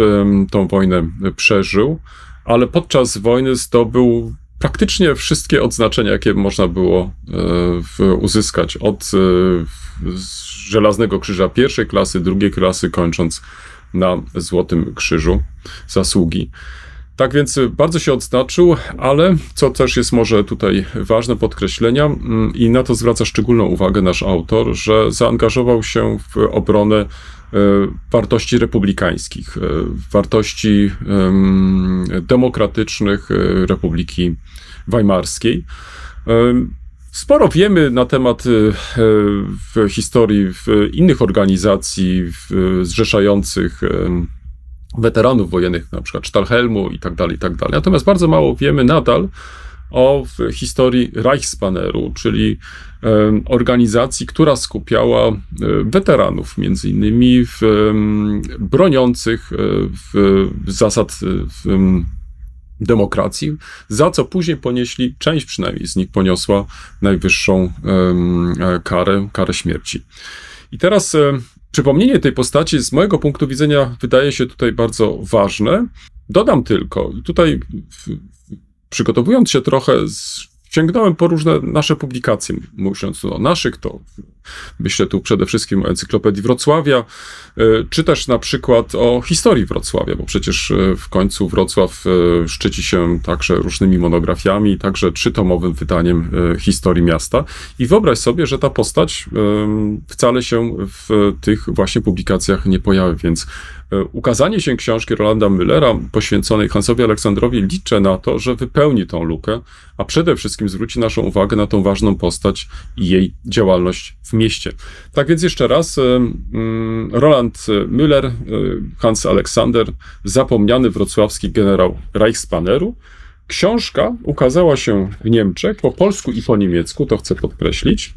tą wojnę przeżył, ale podczas wojny zdobył praktycznie wszystkie odznaczenia, jakie można było e, uzyskać. Od Żelaznego Krzyża pierwszej klasy, drugiej klasy, kończąc na Złotym Krzyżu zasługi. Tak więc bardzo się odznaczył, ale co też jest może tutaj ważne podkreślenia mm, i na to zwraca szczególną uwagę nasz autor, że zaangażował się w obronę e, wartości republikańskich, e, wartości em, demokratycznych e, Republiki Weimarskiej. Sporo wiemy na temat historii innych organizacji zrzeszających weteranów wojennych, na przykład Stahlhelmu i tak dalej, i tak dalej. Natomiast bardzo mało wiemy nadal o historii Reichspaneru, czyli organizacji, która skupiała weteranów, między innymi w, broniących e, w, zasad e, w, em, demokracji, za co później ponieśli, część przynajmniej z nich poniosła najwyższą e, karę, karę śmierci. I teraz przypomnienie tej postaci z mojego punktu widzenia wydaje się tutaj bardzo ważne. Dodam tylko, tutaj w, w, przygotowując się trochę, z, sięgnąłem po różne nasze publikacje, mówiąc o naszych, to myślę tu przede wszystkim o Encyklopedii Wrocławia, e, czy też na przykład o historii Wrocławia, bo przecież e, w końcu Wrocław e, szczyci się także różnymi monografiami, także trzytomowym wydaniem historii miasta. I wyobraź sobie, że ta postać wcale się w tych właśnie publikacjach nie pojawia, więc ukazanie się książki Rolanda Müllera poświęconej Hansowi Aleksandrowi liczę na to, że wypełni tą lukę, a przede wszystkim zwróci naszą uwagę na tą ważną postać i jej działalność w mieście. Tak więc jeszcze raz, e, Roland Müller, e, Hans Aleksander, zapomniany wrocławski generał Reichspaneru. Książka ukazała się w Niemczech po polsku i po niemiecku, to chcę podkreślić.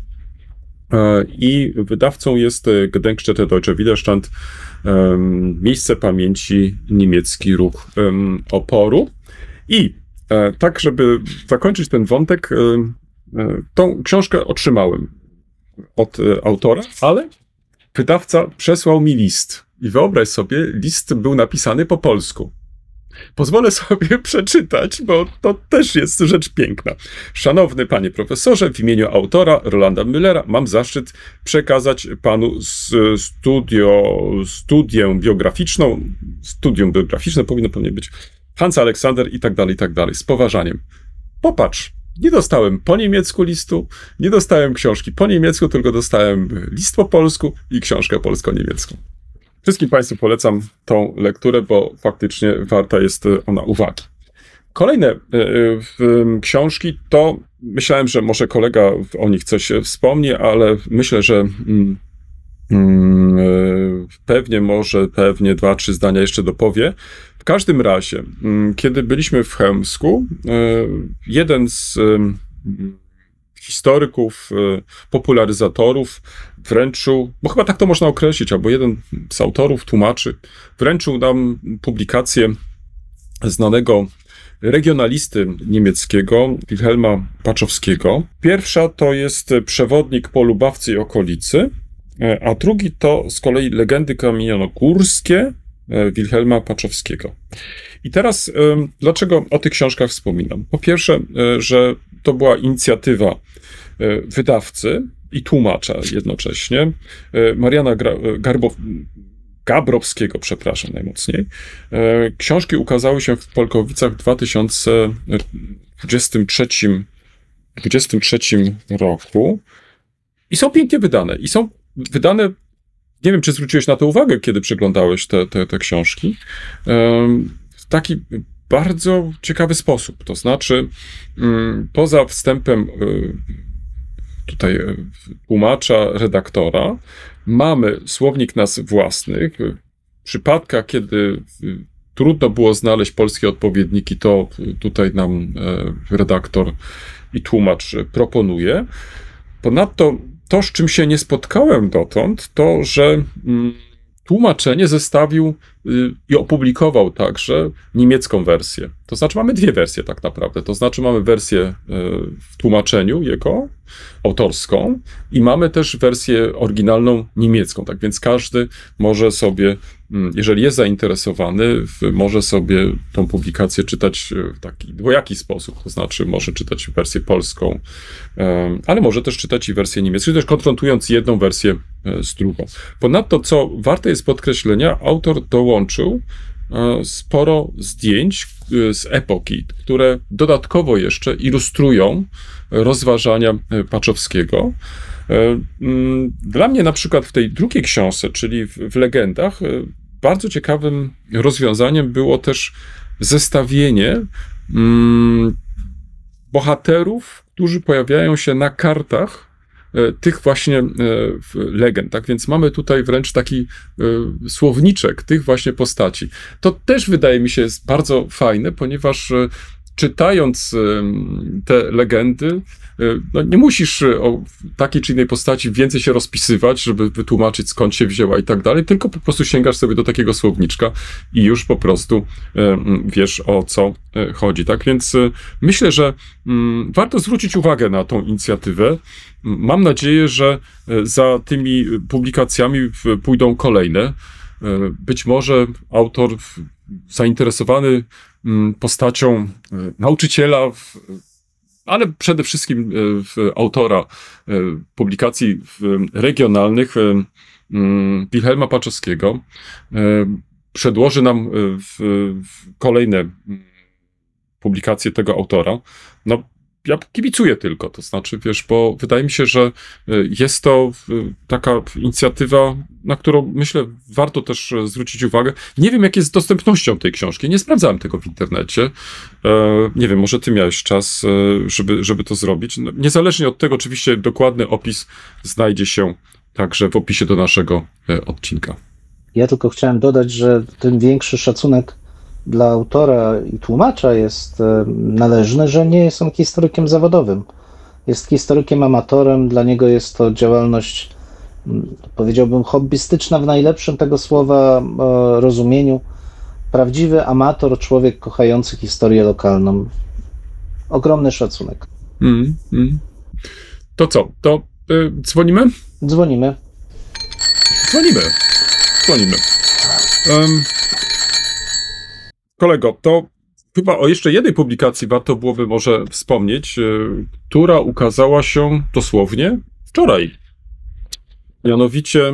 E, I wydawcą jest e, Gedenkstätte Deutsche Widerstand, miejsce pamięci niemiecki ruch oporu. I E, tak, żeby zakończyć ten wątek, tą książkę otrzymałem od autora, ale wydawca przesłał mi list. I wyobraź sobie, list był napisany po polsku. Pozwolę sobie przeczytać, bo to też jest rzecz piękna. Szanowny panie profesorze, w imieniu autora Rolanda Müllera mam zaszczyt przekazać panu studio, studię biograficzną, studium biograficzne powinno pewnie być, Hans Aleksander i tak dalej, i tak dalej, z poważaniem. Popatrz, nie dostałem po niemiecku listu, nie dostałem książki po niemiecku, tylko dostałem list po polsku i książkę polsko-niemiecką. Wszystkim Państwu polecam tą lekturę, bo faktycznie warta jest e, ona uwagi. Kolejne w, em, książki to myślałem, że może kolega o nich coś e, wspomni, ale myślę, że pewnie może, pewnie dwa, trzy zdania jeszcze dopowie. W każdym razie, kiedy byliśmy w Chełmsku, jeden z historyków, e, popularyzatorów wręczył, bo chyba tak to można określić, albo jeden z autorów, tłumaczy, wręczył nam publikację znanego regionalisty niemieckiego, Wilhelma Paczowskiego. Pierwsza to jest przewodnik po Lubawce i okolicy, e, a drugi to z kolei legendy kamienogórskie e, Wilhelma Paczowskiego. I teraz, dlaczego o tych książkach wspominam? Po pierwsze, e, że to była inicjatywa e, wydawcy i tłumacza jednocześnie, e, Mariana e, Garbow, Gabrowskiego, przepraszam najmocniej. Książki ukazały się w Polkowicach w 2023, 23 roku i są pięknie wydane. I są wydane, nie wiem, czy zwróciłeś na to uwagę, kiedy przeglądałeś te, te, te książki, w taki bardzo ciekawy sposób. To znaczy, mm, poza wstępem y, tutaj y, tłumacza, redaktora, mamy słownik nas własnych. W przypadkach, kiedy y, trudno było znaleźć polskie odpowiedniki, to tutaj nam redaktor i tłumacz proponuje. Ponadto to, z czym się nie spotkałem dotąd, to, że mm, tłumaczenie zestawił i opublikował także niemiecką wersję. To znaczy mamy dwie wersje tak naprawdę. To znaczy mamy wersję y, w tłumaczeniu jego, autorską i mamy też wersję oryginalną niemiecką. Tak więc każdy może sobie, mm, jeżeli jest zainteresowany, może sobie tą publikację czytać e, w taki dwojaki sposób. To znaczy może czytać wersję polską, ale może też czytać i wersję niemiecką, też konfrontując jedną wersję z drugą. Ponadto, co warte jest podkreślenia, autor dołączył e, sporo zdjęć e, z epoki, które dodatkowo jeszcze ilustrują rozważania e, Paczowskiego. Mm, Dla mnie na przykład w tej drugiej książce, czyli w, w legendach, bardzo ciekawym rozwiązaniem było też zestawienie mm, bohaterów, którzy pojawiają się na kartach tych właśnie e, legend. Tak więc mamy tutaj wręcz taki e, słowniczek tych właśnie postaci. To też wydaje mi się jest bardzo fajne, ponieważ e, czytając te legendy, e, no nie musisz e, o takiej czy innej postaci więcej się rozpisywać, żeby wytłumaczyć skąd się wzięła i tak dalej, tylko po prostu sięgasz sobie do takiego słowniczka i już po prostu wiesz o co e, chodzi. Tak więc myślę, że mm, warto zwrócić uwagę na tą inicjatywę. Mam nadzieję, że za tymi publikacjami pójdą kolejne. Być może autor zainteresowany postacią e, nauczyciela, ale przede wszystkim w autora e, publikacji regionalnych mm, Wilhelma Paczowskiego przedłoży nam kolejne mm, publikacje tego autora. No, ja kibicuję tylko, to znaczy, wiesz, bo wydaje mi się, że e, jest to e, taka inicjatywa, na którą myślę warto też e, zwrócić uwagę. Nie wiem, jak jest z dostępnością tej książki, nie sprawdzałem tego w internecie. Nie wiem, może ty miałeś czas, żeby, żeby to zrobić. No, niezależnie od tego, oczywiście dokładny opis znajdzie się także w opisie do naszego odcinka. Ja tylko chciałem dodać, że tym większy szacunek dla autora i tłumacza jest e, należny, że nie jest on historykiem zawodowym. Jest historykiem amatorem, dla niego jest to działalność, mm, powiedziałbym, hobbystyczna w najlepszym tego słowa e, rozumieniu. Prawdziwy amator, człowiek kochający historię lokalną. ogromny szacunek. Mm, mm. To co? To y, dzwonimy? Dzwonimy. Dzwonimy. Dzwonimy. Em, kolego, to chyba o jeszcze jednej publikacji warto byłoby może wspomnieć, y, która ukazała się dosłownie wczoraj. Mianowicie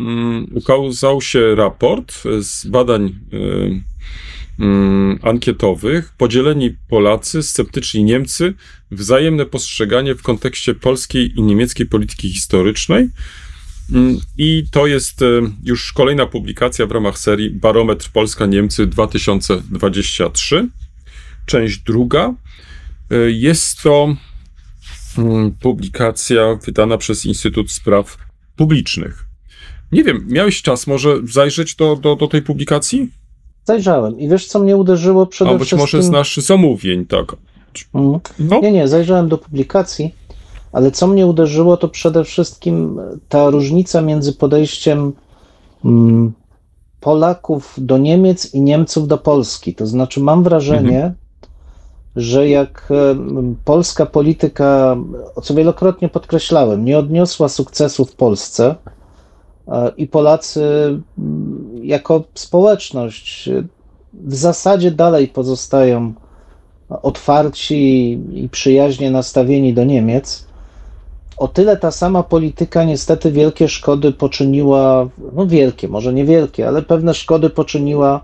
mm, ukazał się raport z badań y, mm, ankietowych Podzieleni Polacy, sceptyczni Niemcy, wzajemne postrzeganie w kontekście polskiej i niemieckiej polityki historycznej. Mm, I to jest e, już kolejna publikacja w ramach serii Barometr Polska-Niemcy 2023, część druga. E, Jest to mm, publikacja wydana przez Instytut Spraw Publicznych. Nie wiem, miałeś czas może zajrzeć do, do, do tej publikacji? Zajrzałem i wiesz, co mnie uderzyło przede A być wszystkim? może z naszych zamówień, tak. Mhm. No, Nie, nie, zajrzałem do publikacji, ale co mnie uderzyło, to przede wszystkim ta różnica między podejściem mm, Polaków do Niemiec i Niemców do Polski. To znaczy, mam wrażenie, że jak polska polityka, o co wielokrotnie podkreślałem, nie odniosła sukcesu w Polsce e, i Polacy mm, jako społeczność e, w zasadzie dalej pozostają otwarci i przyjaźnie nastawieni do Niemiec, o tyle ta sama polityka niestety wielkie szkody poczyniła, no wielkie, może niewielkie, ale pewne szkody poczyniła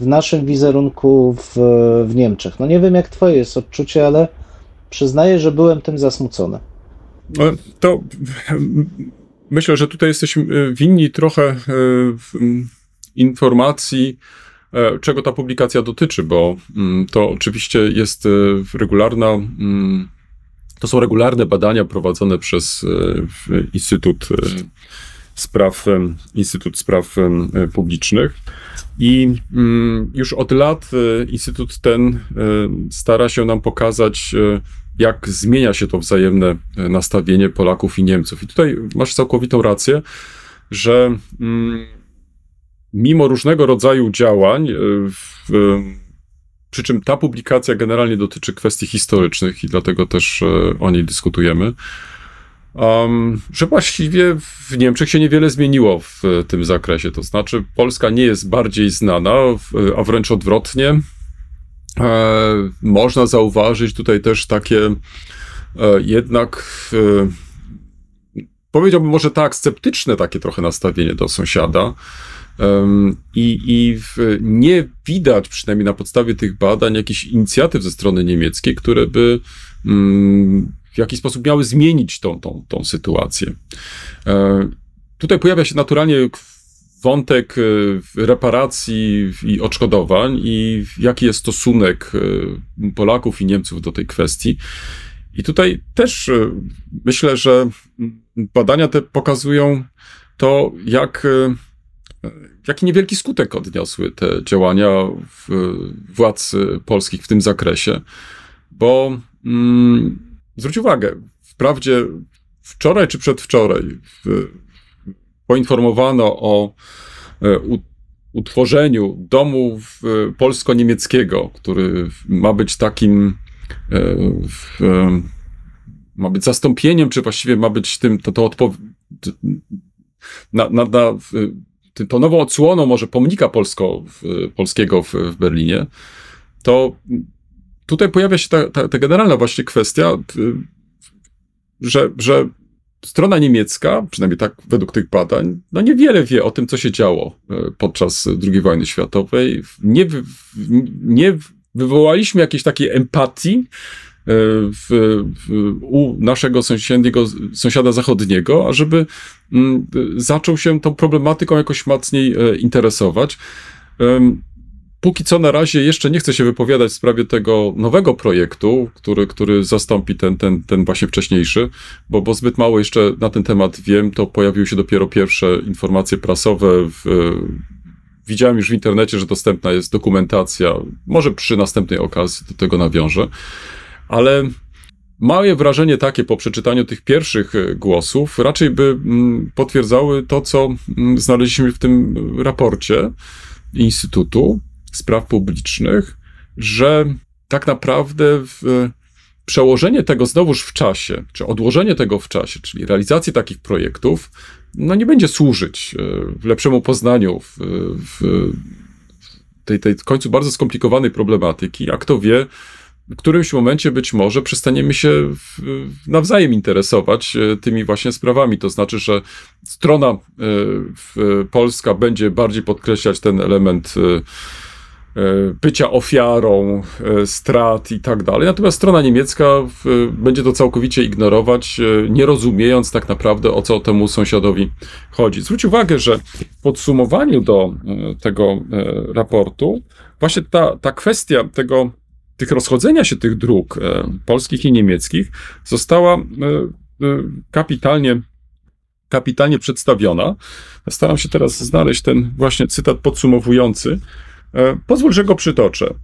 w naszym wizerunku w, w Niemczech. No nie wiem, jak twoje jest odczucie, ale przyznaję, że byłem tym zasmucony. E, To myślę, że tutaj jesteśmy e, winni trochę e, informacji, e, czego ta publikacja dotyczy, bo to oczywiście jest regularna. To są regularne badania prowadzone przez e, w- Instytut e, Spraw, em, Instytut Spraw em, e, Publicznych. I mm, już od lat e, Instytut ten e, stara się nam pokazać, e, jak zmienia się to wzajemne e, nastawienie Polaków i Niemców. I tutaj masz całkowitą rację, że mm, mimo różnego rodzaju działań, e, w, e, przy czym ta publikacja generalnie dotyczy kwestii historycznych i dlatego też e, o niej dyskutujemy, um, że właściwie w Niemczech się niewiele zmieniło w e, tym zakresie. To znaczy, Polska nie jest bardziej znana, a wręcz odwrotnie. E, można zauważyć tutaj też takie e, jednak e, powiedziałbym może tak, sceptyczne takie trochę nastawienie do sąsiada. I, I w, nie widać, przynajmniej na podstawie tych badań, jakichś inicjatyw ze strony niemieckiej, które by mm, w jakiś sposób miały zmienić tą, tą, tą sytuację. E, Tutaj pojawia się naturalnie wątek e, reparacji i odszkodowań i jaki jest stosunek e, Polaków i Niemców do tej kwestii. I tutaj też myślę, że badania te pokazują to, jak, jaki niewielki skutek odniosły te działania w, władz polskich w tym zakresie, bo mm, zwróć uwagę, wprawdzie wczoraj czy przedwczoraj w, poinformowano o e, u, utworzeniu domu polsko-niemieckiego, który ma być takim e, w, e, ma być zastąpieniem, czy właściwie ma być tym, to, to odpow- t- na, na, na, tą nową odsłoną może pomnika polsko, w, polskiego w, w Berlinie, to tutaj pojawia się ta, ta, ta generalna właśnie kwestia, t- że, że strona niemiecka, przynajmniej tak według tych badań, no niewiele wie o tym, co się działo e, podczas II wojny światowej. Nie, nie wywołaliśmy jakiejś takiej empatii w, w, u naszego sąsiedniego, sąsiada zachodniego, ażeby mm, zaczął się tą problematyką jakoś mocniej e, interesować. Póki co na razie jeszcze nie chcę się wypowiadać w sprawie tego nowego projektu, który, który zastąpi ten, ten, ten właśnie wcześniejszy, bo, bo zbyt mało jeszcze na ten temat wiem. To pojawiły się dopiero pierwsze informacje prasowe. W, widziałem już w internecie, że dostępna jest dokumentacja. Może przy następnej okazji do tego nawiążę. Ale Małe wrażenie takie po przeczytaniu tych pierwszych e, głosów raczej by mm, potwierdzały to, co mm, znaleźliśmy w tym raporcie Instytutu Spraw Publicznych, że tak naprawdę w, przełożenie tego znowuż w czasie, czy odłożenie tego w czasie, czyli realizacji takich projektów, no nie będzie służyć e, lepszemu poznaniu w, w tej, tej w końcu bardzo skomplikowanej problematyki, a kto wie, w którymś momencie być może przestaniemy się nawzajem interesować e, tymi właśnie sprawami. To znaczy, że strona e, polska będzie bardziej podkreślać ten element e, bycia ofiarą strat i tak dalej. Natomiast strona niemiecka będzie to całkowicie ignorować, nie rozumiejąc tak naprawdę o co temu sąsiadowi chodzi. Zwróć uwagę, że w podsumowaniu do tego raportu właśnie ta, ta kwestia tego tych rozchodzenia się tych dróg e, polskich i niemieckich została e, e, kapitalnie, kapitalnie przedstawiona. Staram się teraz znaleźć ten właśnie cytat podsumowujący. Pozwól, że go przytoczę.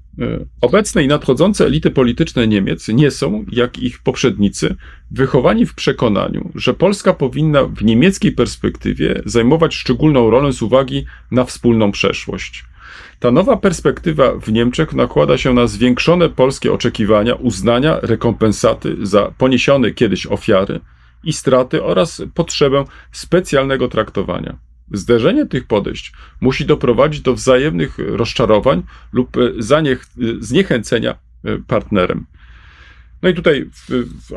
Obecne i nadchodzące elity polityczne Niemiec nie są, jak ich poprzednicy, wychowani w przekonaniu, że Polska powinna w niemieckiej perspektywie zajmować szczególną rolę z uwagi na wspólną przeszłość. Ta nowa perspektywa w Niemczech nakłada się na zwiększone polskie oczekiwania uznania, rekompensaty za poniesione kiedyś ofiary i straty oraz potrzebę specjalnego traktowania. Zderzenie tych podejść musi doprowadzić do wzajemnych rozczarowań lub zaniech, zniechęcenia partnerem. No i tutaj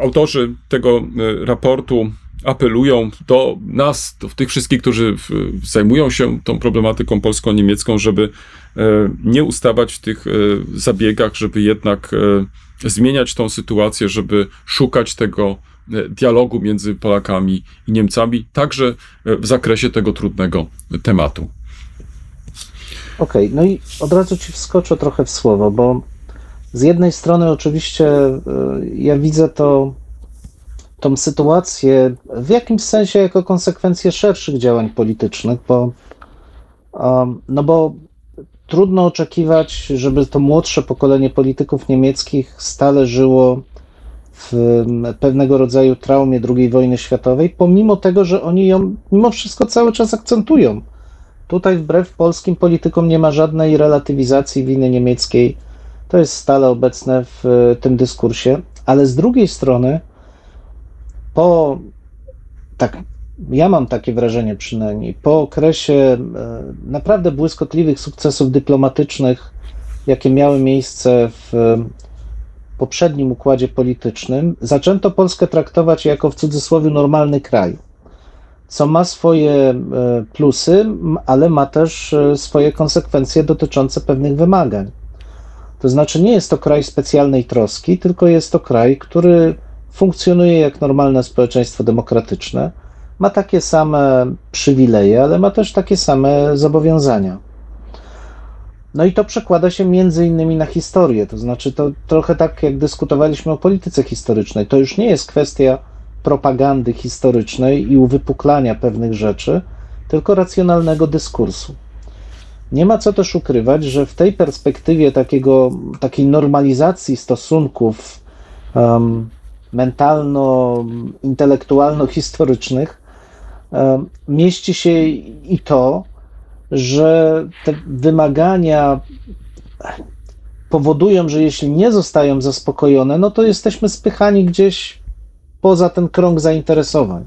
autorzy tego raportu apelują do nas, do tych wszystkich, którzy zajmują się tą problematyką polsko-niemiecką, żeby e, nie ustawać w tych e, zabiegach, żeby jednak e, zmieniać tą sytuację, żeby szukać tego dialogu między Polakami i Niemcami, także w zakresie tego trudnego tematu. Okej, okay, no i od razu ci wskoczę trochę w słowo, bo z jednej strony oczywiście ja widzę to tą sytuację w jakimś sensie jako konsekwencję szerszych działań politycznych, bo, no bo trudno oczekiwać, żeby to młodsze pokolenie polityków niemieckich stale żyło w pewnego rodzaju traumie II wojny światowej, pomimo tego, że oni ją mimo wszystko cały czas akcentują. Tutaj wbrew polskim politykom nie ma żadnej relatywizacji winy niemieckiej. To jest stale obecne w tym dyskursie, ale z drugiej strony po tak, ja mam takie wrażenie przynajmniej, po okresie e, naprawdę błyskotliwych sukcesów dyplomatycznych, jakie miały miejsce w poprzednim układzie politycznym, zaczęto Polskę traktować jako w cudzysłowie normalny kraj, co ma swoje e, plusy, ale ma też e, swoje konsekwencje dotyczące pewnych wymagań. To znaczy, nie jest to kraj specjalnej troski, tylko jest to kraj, który funkcjonuje jak normalne społeczeństwo demokratyczne, ma takie same przywileje, ale ma też takie same zobowiązania. No i to przekłada się między innymi na historię, to znaczy to trochę tak jak dyskutowaliśmy o polityce historycznej. To już nie jest kwestia propagandy historycznej i uwypuklania pewnych rzeczy, tylko racjonalnego dyskursu. Nie ma co też ukrywać, że w tej perspektywie takiego, takiej normalizacji stosunków um, mentalno-intelektualno-historycznych e, mieści się i to, że te wymagania powodują, że jeśli nie zostają zaspokojone, no to jesteśmy spychani gdzieś poza ten krąg zainteresowań.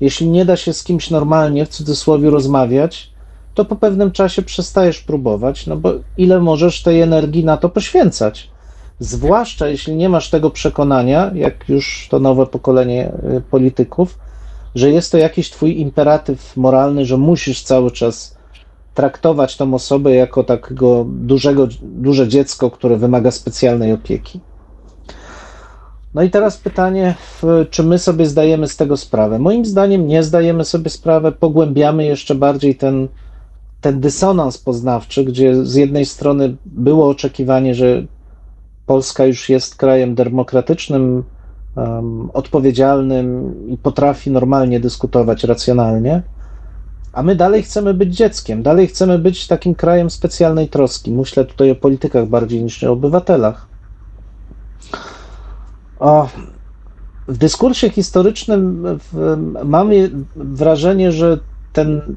Jeśli nie da się z kimś normalnie, w cudzysłowie, rozmawiać, to po pewnym czasie przestajesz próbować, no bo ile możesz tej energii na to poświęcać? Zwłaszcza jeśli nie masz tego przekonania, jak już to nowe pokolenie y, polityków, że jest to jakiś twój imperatyw moralny, że musisz cały czas traktować tą osobę jako takiego dużego, duże dziecko, które wymaga specjalnej opieki. No i teraz pytanie, czy my sobie zdajemy z tego sprawę? Moim zdaniem nie zdajemy sobie sprawy, pogłębiamy jeszcze bardziej ten, ten dysonans poznawczy, gdzie z jednej strony było oczekiwanie, że Polska już jest krajem demokratycznym, um, odpowiedzialnym i potrafi normalnie dyskutować racjonalnie, a my dalej chcemy być dzieckiem, dalej chcemy być takim krajem specjalnej troski. Myślę tutaj o politykach bardziej niż o obywatelach. O, w dyskursie historycznym w, mamy wrażenie, że ten,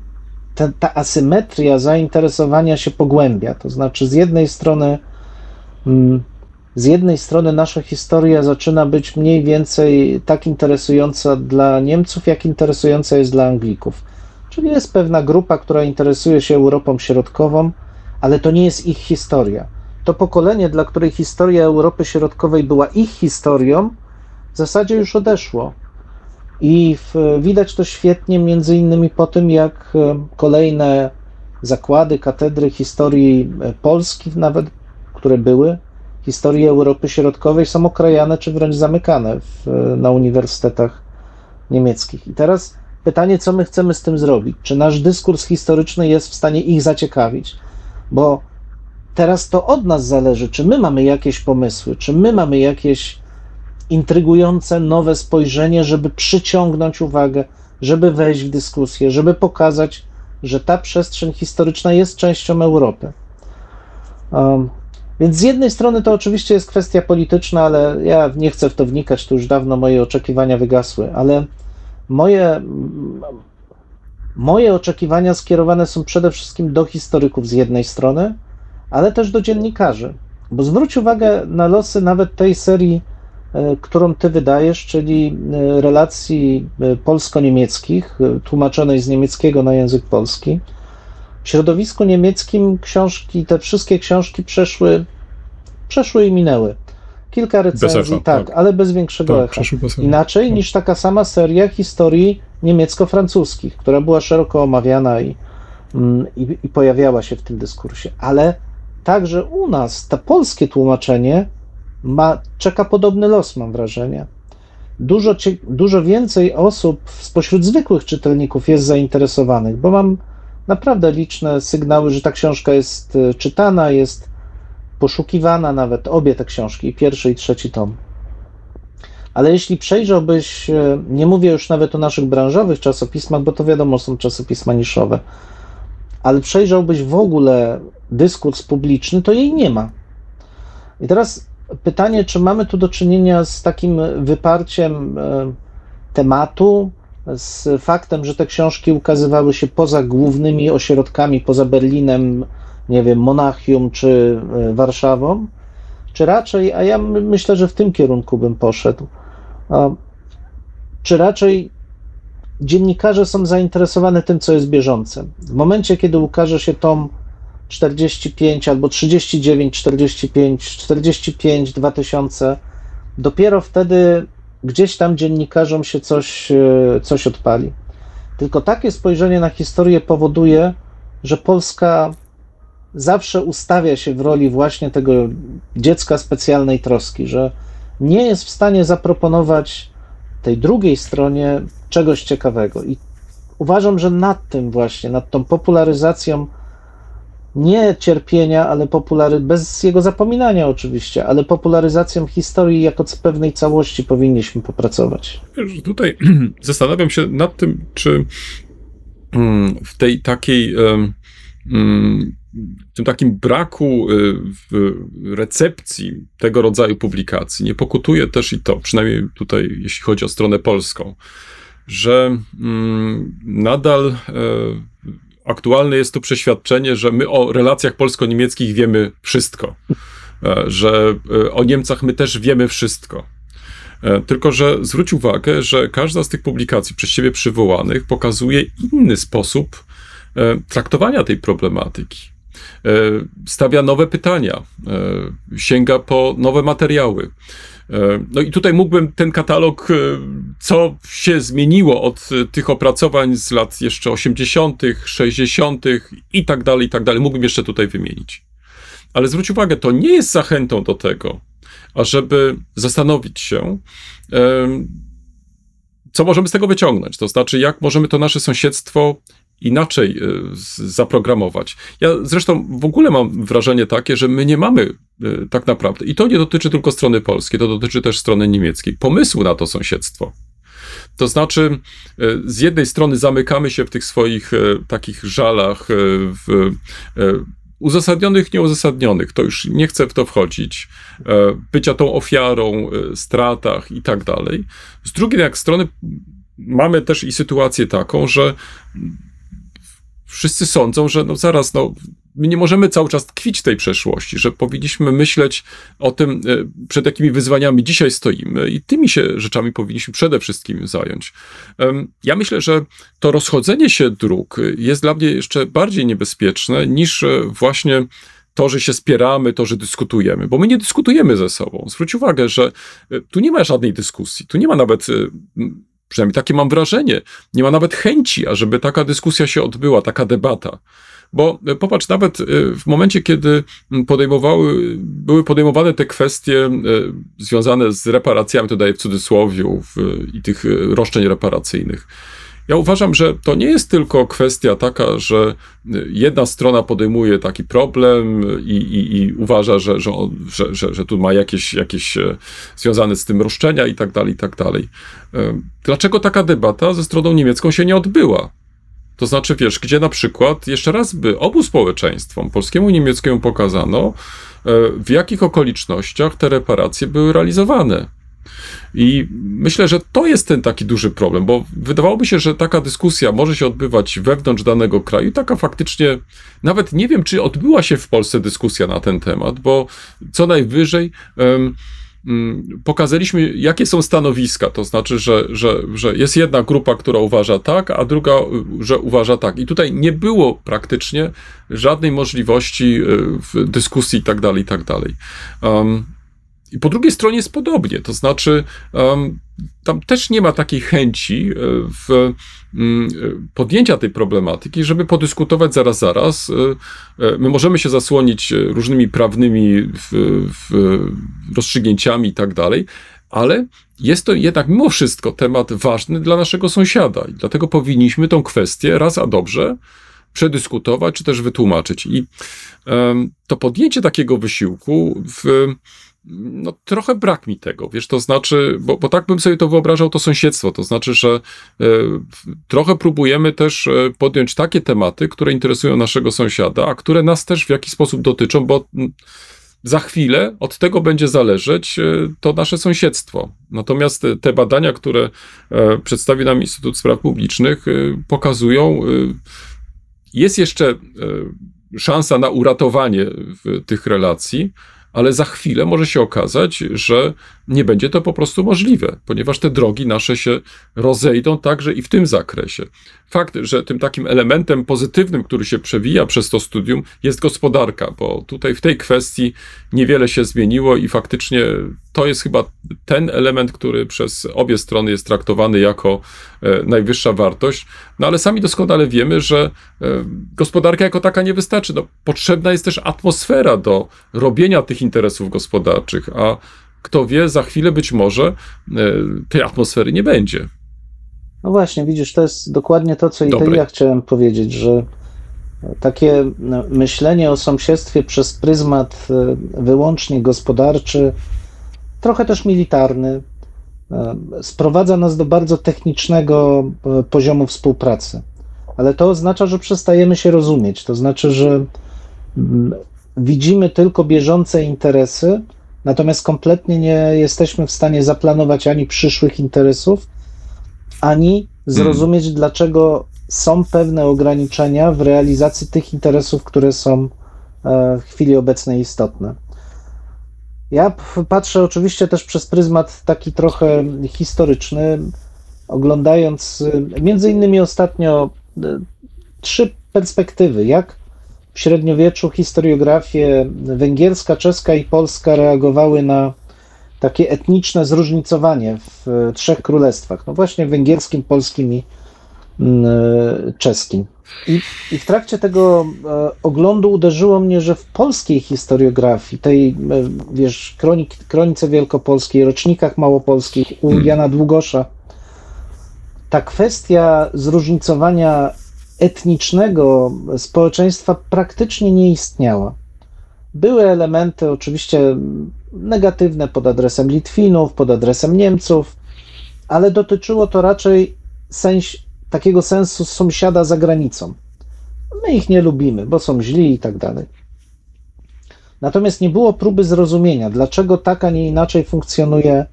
ten, ta asymetria zainteresowania się pogłębia. To znaczy, z jednej strony mm, z jednej strony nasza historia zaczyna być mniej więcej tak interesująca dla Niemców, jak interesująca jest dla Anglików. Czyli jest pewna grupa, która interesuje się Europą Środkową, ale to nie jest ich historia. To pokolenie, dla której historia Europy Środkowej była ich historią, w zasadzie już odeszło. I w, widać to świetnie między innymi po tym, jak e, kolejne zakłady, katedry historii e, Polski nawet, które były, historii Europy Środkowej są okrajane czy wręcz zamykane w, na uniwersytetach niemieckich. I teraz pytanie, co my chcemy z tym zrobić? Czy nasz dyskurs historyczny jest w stanie ich zaciekawić? Bo teraz to od nas zależy, czy my mamy jakieś pomysły, czy my mamy jakieś intrygujące nowe spojrzenie, żeby przyciągnąć uwagę, żeby wejść w dyskusję, żeby pokazać, że ta przestrzeń historyczna jest częścią Europy. Um, więc z jednej strony to oczywiście jest kwestia polityczna, ale ja nie chcę w to wnikać, to już dawno moje oczekiwania wygasły, ale moje, moje oczekiwania skierowane są przede wszystkim do historyków z jednej strony, ale też do dziennikarzy. Bo zwróć uwagę na losy nawet tej serii, e, którą ty wydajesz, czyli e, relacji e, polsko-niemieckich, tłumaczonej z niemieckiego na język polski. W środowisku niemieckim książki, te wszystkie książki przeszły, przeszły i minęły. Kilka recenzji, echa, tak, tak. ale bez większego Tak, echa. przeszły bez echa. Inaczej Tak. niż taka sama seria historii niemiecko-francuskich, która była szeroko omawiana i, mm, i, i pojawiała się w tym dyskursie. Ale także u nas to polskie tłumaczenie ma, czeka podobny los, mam wrażenie. Dużo, dużo więcej osób spośród zwykłych czytelników jest zainteresowanych, bo mam naprawdę liczne sygnały, że ta książka jest e, czytana, jest poszukiwana nawet, obie te książki, pierwszy i trzeci tom. Ale jeśli przejrzałbyś, e, nie mówię już nawet o naszych branżowych czasopismach, bo to wiadomo, są czasopisma niszowe, ale przejrzałbyś w ogóle dyskurs publiczny, to jej nie ma. I teraz pytanie, czy mamy tu do czynienia z takim wyparciem e, tematu, z faktem, że te książki ukazywały się poza głównymi ośrodkami, poza Berlinem, nie wiem, Monachium czy e, Warszawą, czy raczej, a ja my- myślę, że w tym kierunku bym poszedł, czy raczej dziennikarze są zainteresowani tym, co jest bieżące. W momencie, kiedy ukaże się tom 45 albo 39, 45, 45, 2000, dopiero wtedy gdzieś tam dziennikarzom się coś, e, coś odpali. Tylko takie spojrzenie na historię powoduje, że Polska zawsze ustawia się w roli właśnie tego dziecka specjalnej troski, że nie jest w stanie zaproponować tej drugiej stronie czegoś ciekawego. I uważam, że nad tym właśnie, nad tą popularyzacją nie cierpienia, ale populary, bez jego zapominania oczywiście, ale popularyzacją historii jako pewnej całości powinniśmy popracować. Wiesz, tutaj zastanawiam się nad tym, czy mm, w tej takiej, em, mm, w tym takim braku y, w recepcji tego rodzaju publikacji nie pokutuje też i to, przynajmniej tutaj, jeśli chodzi o stronę polską, że mm, nadal e, aktualne jest to przeświadczenie, że my o relacjach polsko-niemieckich wiemy wszystko, e, że e, o Niemcach my też wiemy wszystko. E, Tylko, że zwróć uwagę, że każda z tych publikacji przez ciebie przywołanych pokazuje inny sposób traktowania tej problematyki. Stawia nowe pytania, sięga po nowe materiały. E, No i tutaj mógłbym ten katalog, e, co się zmieniło od e, tych opracowań z lat jeszcze 80., 60. i tak dalej, i tak dalej, mógłbym jeszcze tutaj wymienić. Ale zwróć uwagę, to nie jest zachętą do tego, ażeby zastanowić się, co możemy z tego wyciągnąć. To znaczy, jak możemy to nasze sąsiedztwo inaczej e, zaprogramować. Ja zresztą w ogóle mam wrażenie takie, że my nie mamy e, tak naprawdę, i to nie dotyczy tylko strony polskiej, to dotyczy też strony niemieckiej, pomysłu na to sąsiedztwo. To znaczy, e, z jednej strony zamykamy się w tych swoich takich żalach, w uzasadnionych, nieuzasadnionych, to już nie chcę w to wchodzić, bycia tą ofiarą, stratach i tak dalej. Z drugiej jak strony mamy też i sytuację taką, że wszyscy sądzą, że no zaraz, no my nie możemy cały czas tkwić w tej przeszłości, że powinniśmy myśleć o tym, e, przed jakimi wyzwaniami dzisiaj stoimy i tymi się rzeczami powinniśmy przede wszystkim zająć. Ja myślę, że to rozchodzenie się dróg jest dla mnie jeszcze bardziej niebezpieczne niż e, właśnie to, że się spieramy, to, że dyskutujemy, bo my nie dyskutujemy ze sobą. Zwróć uwagę, że e, tu nie ma żadnej dyskusji, tu nie ma nawet, przynajmniej takie mam wrażenie, nie ma nawet chęci, ażeby taka dyskusja się odbyła, taka debata. Bo e, popatrz, nawet e, w momencie, kiedy podejmowały, były podejmowane te kwestie e, związane z reparacjami, to w cudzysłowie, w, i tych roszczeń reparacyjnych, ja uważam, że to nie jest tylko kwestia taka, że jedna strona podejmuje taki problem i, i, i uważa, że, że, on- że, że, że tu ma jakieś, jakieś e, związane z tym roszczenia i tak dalej, i tak dalej. Dlaczego taka debata ze stroną niemiecką się nie odbyła? To znaczy, wiesz, gdzie na przykład jeszcze raz by obu społeczeństwom, polskiemu i niemieckiemu, pokazano, e, w jakich okolicznościach te reparacje były realizowane. I myślę, że to jest ten taki duży problem, bo wydawałoby się, że taka dyskusja może się odbywać wewnątrz danego kraju. Taka faktycznie, nawet nie wiem, czy odbyła się w Polsce dyskusja na ten temat, bo co najwyżej. mm, Pokazaliśmy, jakie są stanowiska. To znaczy, że, że, że jest jedna grupa, która uważa tak, a druga, y, że uważa tak. I tutaj nie było praktycznie żadnej możliwości y, dyskusji i tak dalej, i tak dalej. Um, i po drugiej stronie jest podobnie, to znaczy em, tam też nie ma takiej chęci e, w mm, e, podjęcia tej problematyki, żeby podyskutować zaraz, zaraz. E, My możemy się zasłonić różnymi prawnymi w, w, rozstrzygnięciami i tak dalej, ale jest to jednak mimo wszystko temat ważny dla naszego sąsiada i dlatego powinniśmy tą kwestię raz a dobrze przedyskutować, czy też wytłumaczyć. I em, to podjęcie takiego wysiłku w no trochę brak mi tego, wiesz, to znaczy, bo, bo tak bym sobie to wyobrażał, to sąsiedztwo, to znaczy, że w- trochę próbujemy też e, podjąć takie tematy, które interesują naszego sąsiada, a które nas też w jakiś sposób dotyczą, bo mm, za chwilę od tego będzie zależeć e, to nasze sąsiedztwo. Natomiast te- badania, które e, przedstawi nam Instytut Spraw Publicznych, pokazują, jest jeszcze szansa na uratowanie tych relacji, ale za chwilę może się okazać, że nie będzie to po prostu możliwe, ponieważ te drogi nasze się rozejdą także i w tym zakresie. Fakt, że tym takim elementem pozytywnym, który się przewija przez to studium, jest gospodarka, bo tutaj w tej kwestii niewiele się zmieniło i faktycznie to jest chyba ten element, który przez obie strony jest traktowany jako e, najwyższa wartość. No ale sami doskonale wiemy, że e, gospodarka jako taka nie wystarczy. No, potrzebna jest też atmosfera do robienia tych interesów gospodarczych, a kto wie, za chwilę być może e, tej atmosfery nie będzie. No właśnie, widzisz, to jest dokładnie to, co Dobre. i ja chciałem powiedzieć, że takie no, myślenie o sąsiedztwie przez pryzmat e, wyłącznie gospodarczy, trochę też militarny, e, sprowadza nas do bardzo technicznego e, poziomu współpracy. Ale to oznacza, że przestajemy się rozumieć. To znaczy, że widzimy tylko bieżące interesy, natomiast kompletnie nie jesteśmy w stanie zaplanować ani przyszłych interesów, ani zrozumieć, dlaczego są pewne ograniczenia w realizacji tych interesów, które są e, w chwili obecnej istotne. Ja patrzę oczywiście też przez pryzmat taki trochę historyczny, oglądając y, między innymi ostatnio y, trzy perspektywy, jak w średniowieczu historiografie węgierska, czeska i polska reagowały na takie etniczne zróżnicowanie w e, trzech królestwach. No właśnie węgierskim, polskim i mm, e, czeskim. I, I w trakcie tego e, oglądu uderzyło mnie, że w polskiej historiografii, tej, wiesz, kronik, kronice wielkopolskiej, rocznikach małopolskich u Hmm. Jana Długosza, ta kwestia zróżnicowania etnicznego społeczeństwa praktycznie nie istniała. Były elementy oczywiście negatywne pod adresem Litwinów, pod adresem Niemców, ale dotyczyło to raczej sens, takiego sensu sąsiada za granicą. My ich nie lubimy, bo są źli i tak dalej. Natomiast nie było próby zrozumienia, dlaczego tak, a nie inaczej funkcjonuje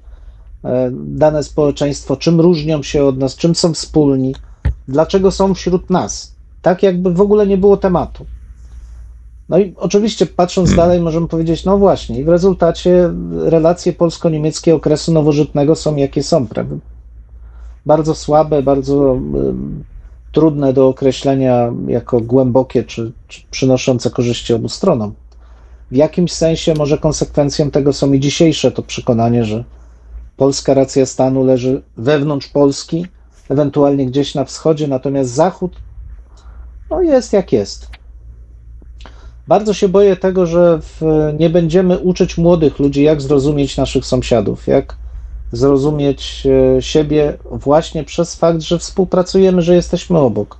e, dane społeczeństwo, czym różnią się od nas, czym są wspólni, dlaczego są wśród nas. Tak jakby w ogóle nie było tematu. No i oczywiście patrząc dalej możemy powiedzieć, no właśnie, i w rezultacie relacje polsko-niemieckie okresu nowożytnego są jakie są, prawda? Bardzo słabe, bardzo trudne do określenia jako głębokie czy, czy przynoszące korzyści obu stronom. W jakimś sensie może konsekwencją tego są i dzisiejsze to przekonanie, że polska racja stanu leży wewnątrz Polski, ewentualnie gdzieś na wschodzie, natomiast Zachód no jest jak jest. Bardzo się boję tego, że w, nie będziemy uczyć młodych ludzi, jak zrozumieć naszych sąsiadów, jak zrozumieć e, siebie właśnie przez fakt, że współpracujemy, że jesteśmy obok.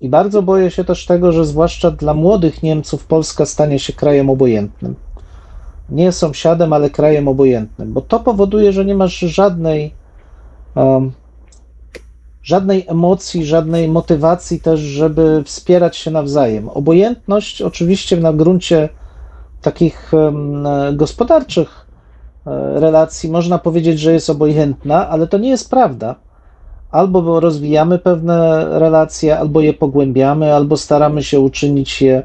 I bardzo boję się też tego, że zwłaszcza dla młodych Niemców Polska stanie się krajem obojętnym. Nie sąsiadem, ale krajem obojętnym, bo to powoduje, że nie masz żadnej, um, żadnej emocji, żadnej motywacji też, żeby wspierać się nawzajem. Obojętność, oczywiście na gruncie takich gospodarczych e, relacji, można powiedzieć, że jest obojętna, ale to nie jest prawda. Albo rozwijamy pewne relacje, albo je pogłębiamy, albo staramy się uczynić je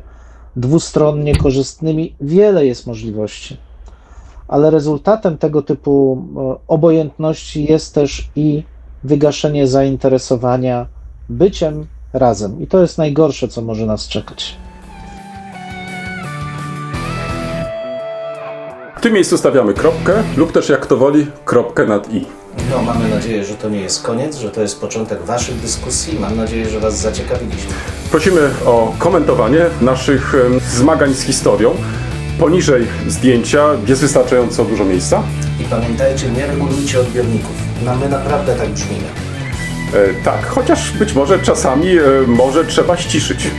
dwustronnie korzystnymi. Wiele jest możliwości. Ale rezultatem tego typu e, obojętności jest też i wygaszenie zainteresowania byciem razem. I to jest najgorsze, co może nas czekać. W tym miejscu stawiamy kropkę, lub też jak kto woli, kropkę nad i. No, mamy nadzieję, że to nie jest koniec, że to jest początek Waszych dyskusji. Mam nadzieję, że Was zaciekawiliśmy. Prosimy o komentowanie naszych zmagań z historią. Poniżej zdjęcia jest wystarczająco dużo miejsca. I pamiętajcie, nie regulujcie odbiorników. No, my naprawdę tak brzmimy. E, tak, chociaż być może czasami e, może trzeba ściszyć.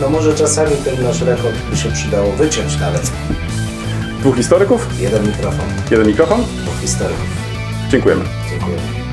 No może czasami ten nasz rekord by się przydało wyciąć nawet. Dwóch historyków, Jeden mikrofon, jeden mikrofon. dwóch historyków. Dziękujemy. Dziękuję.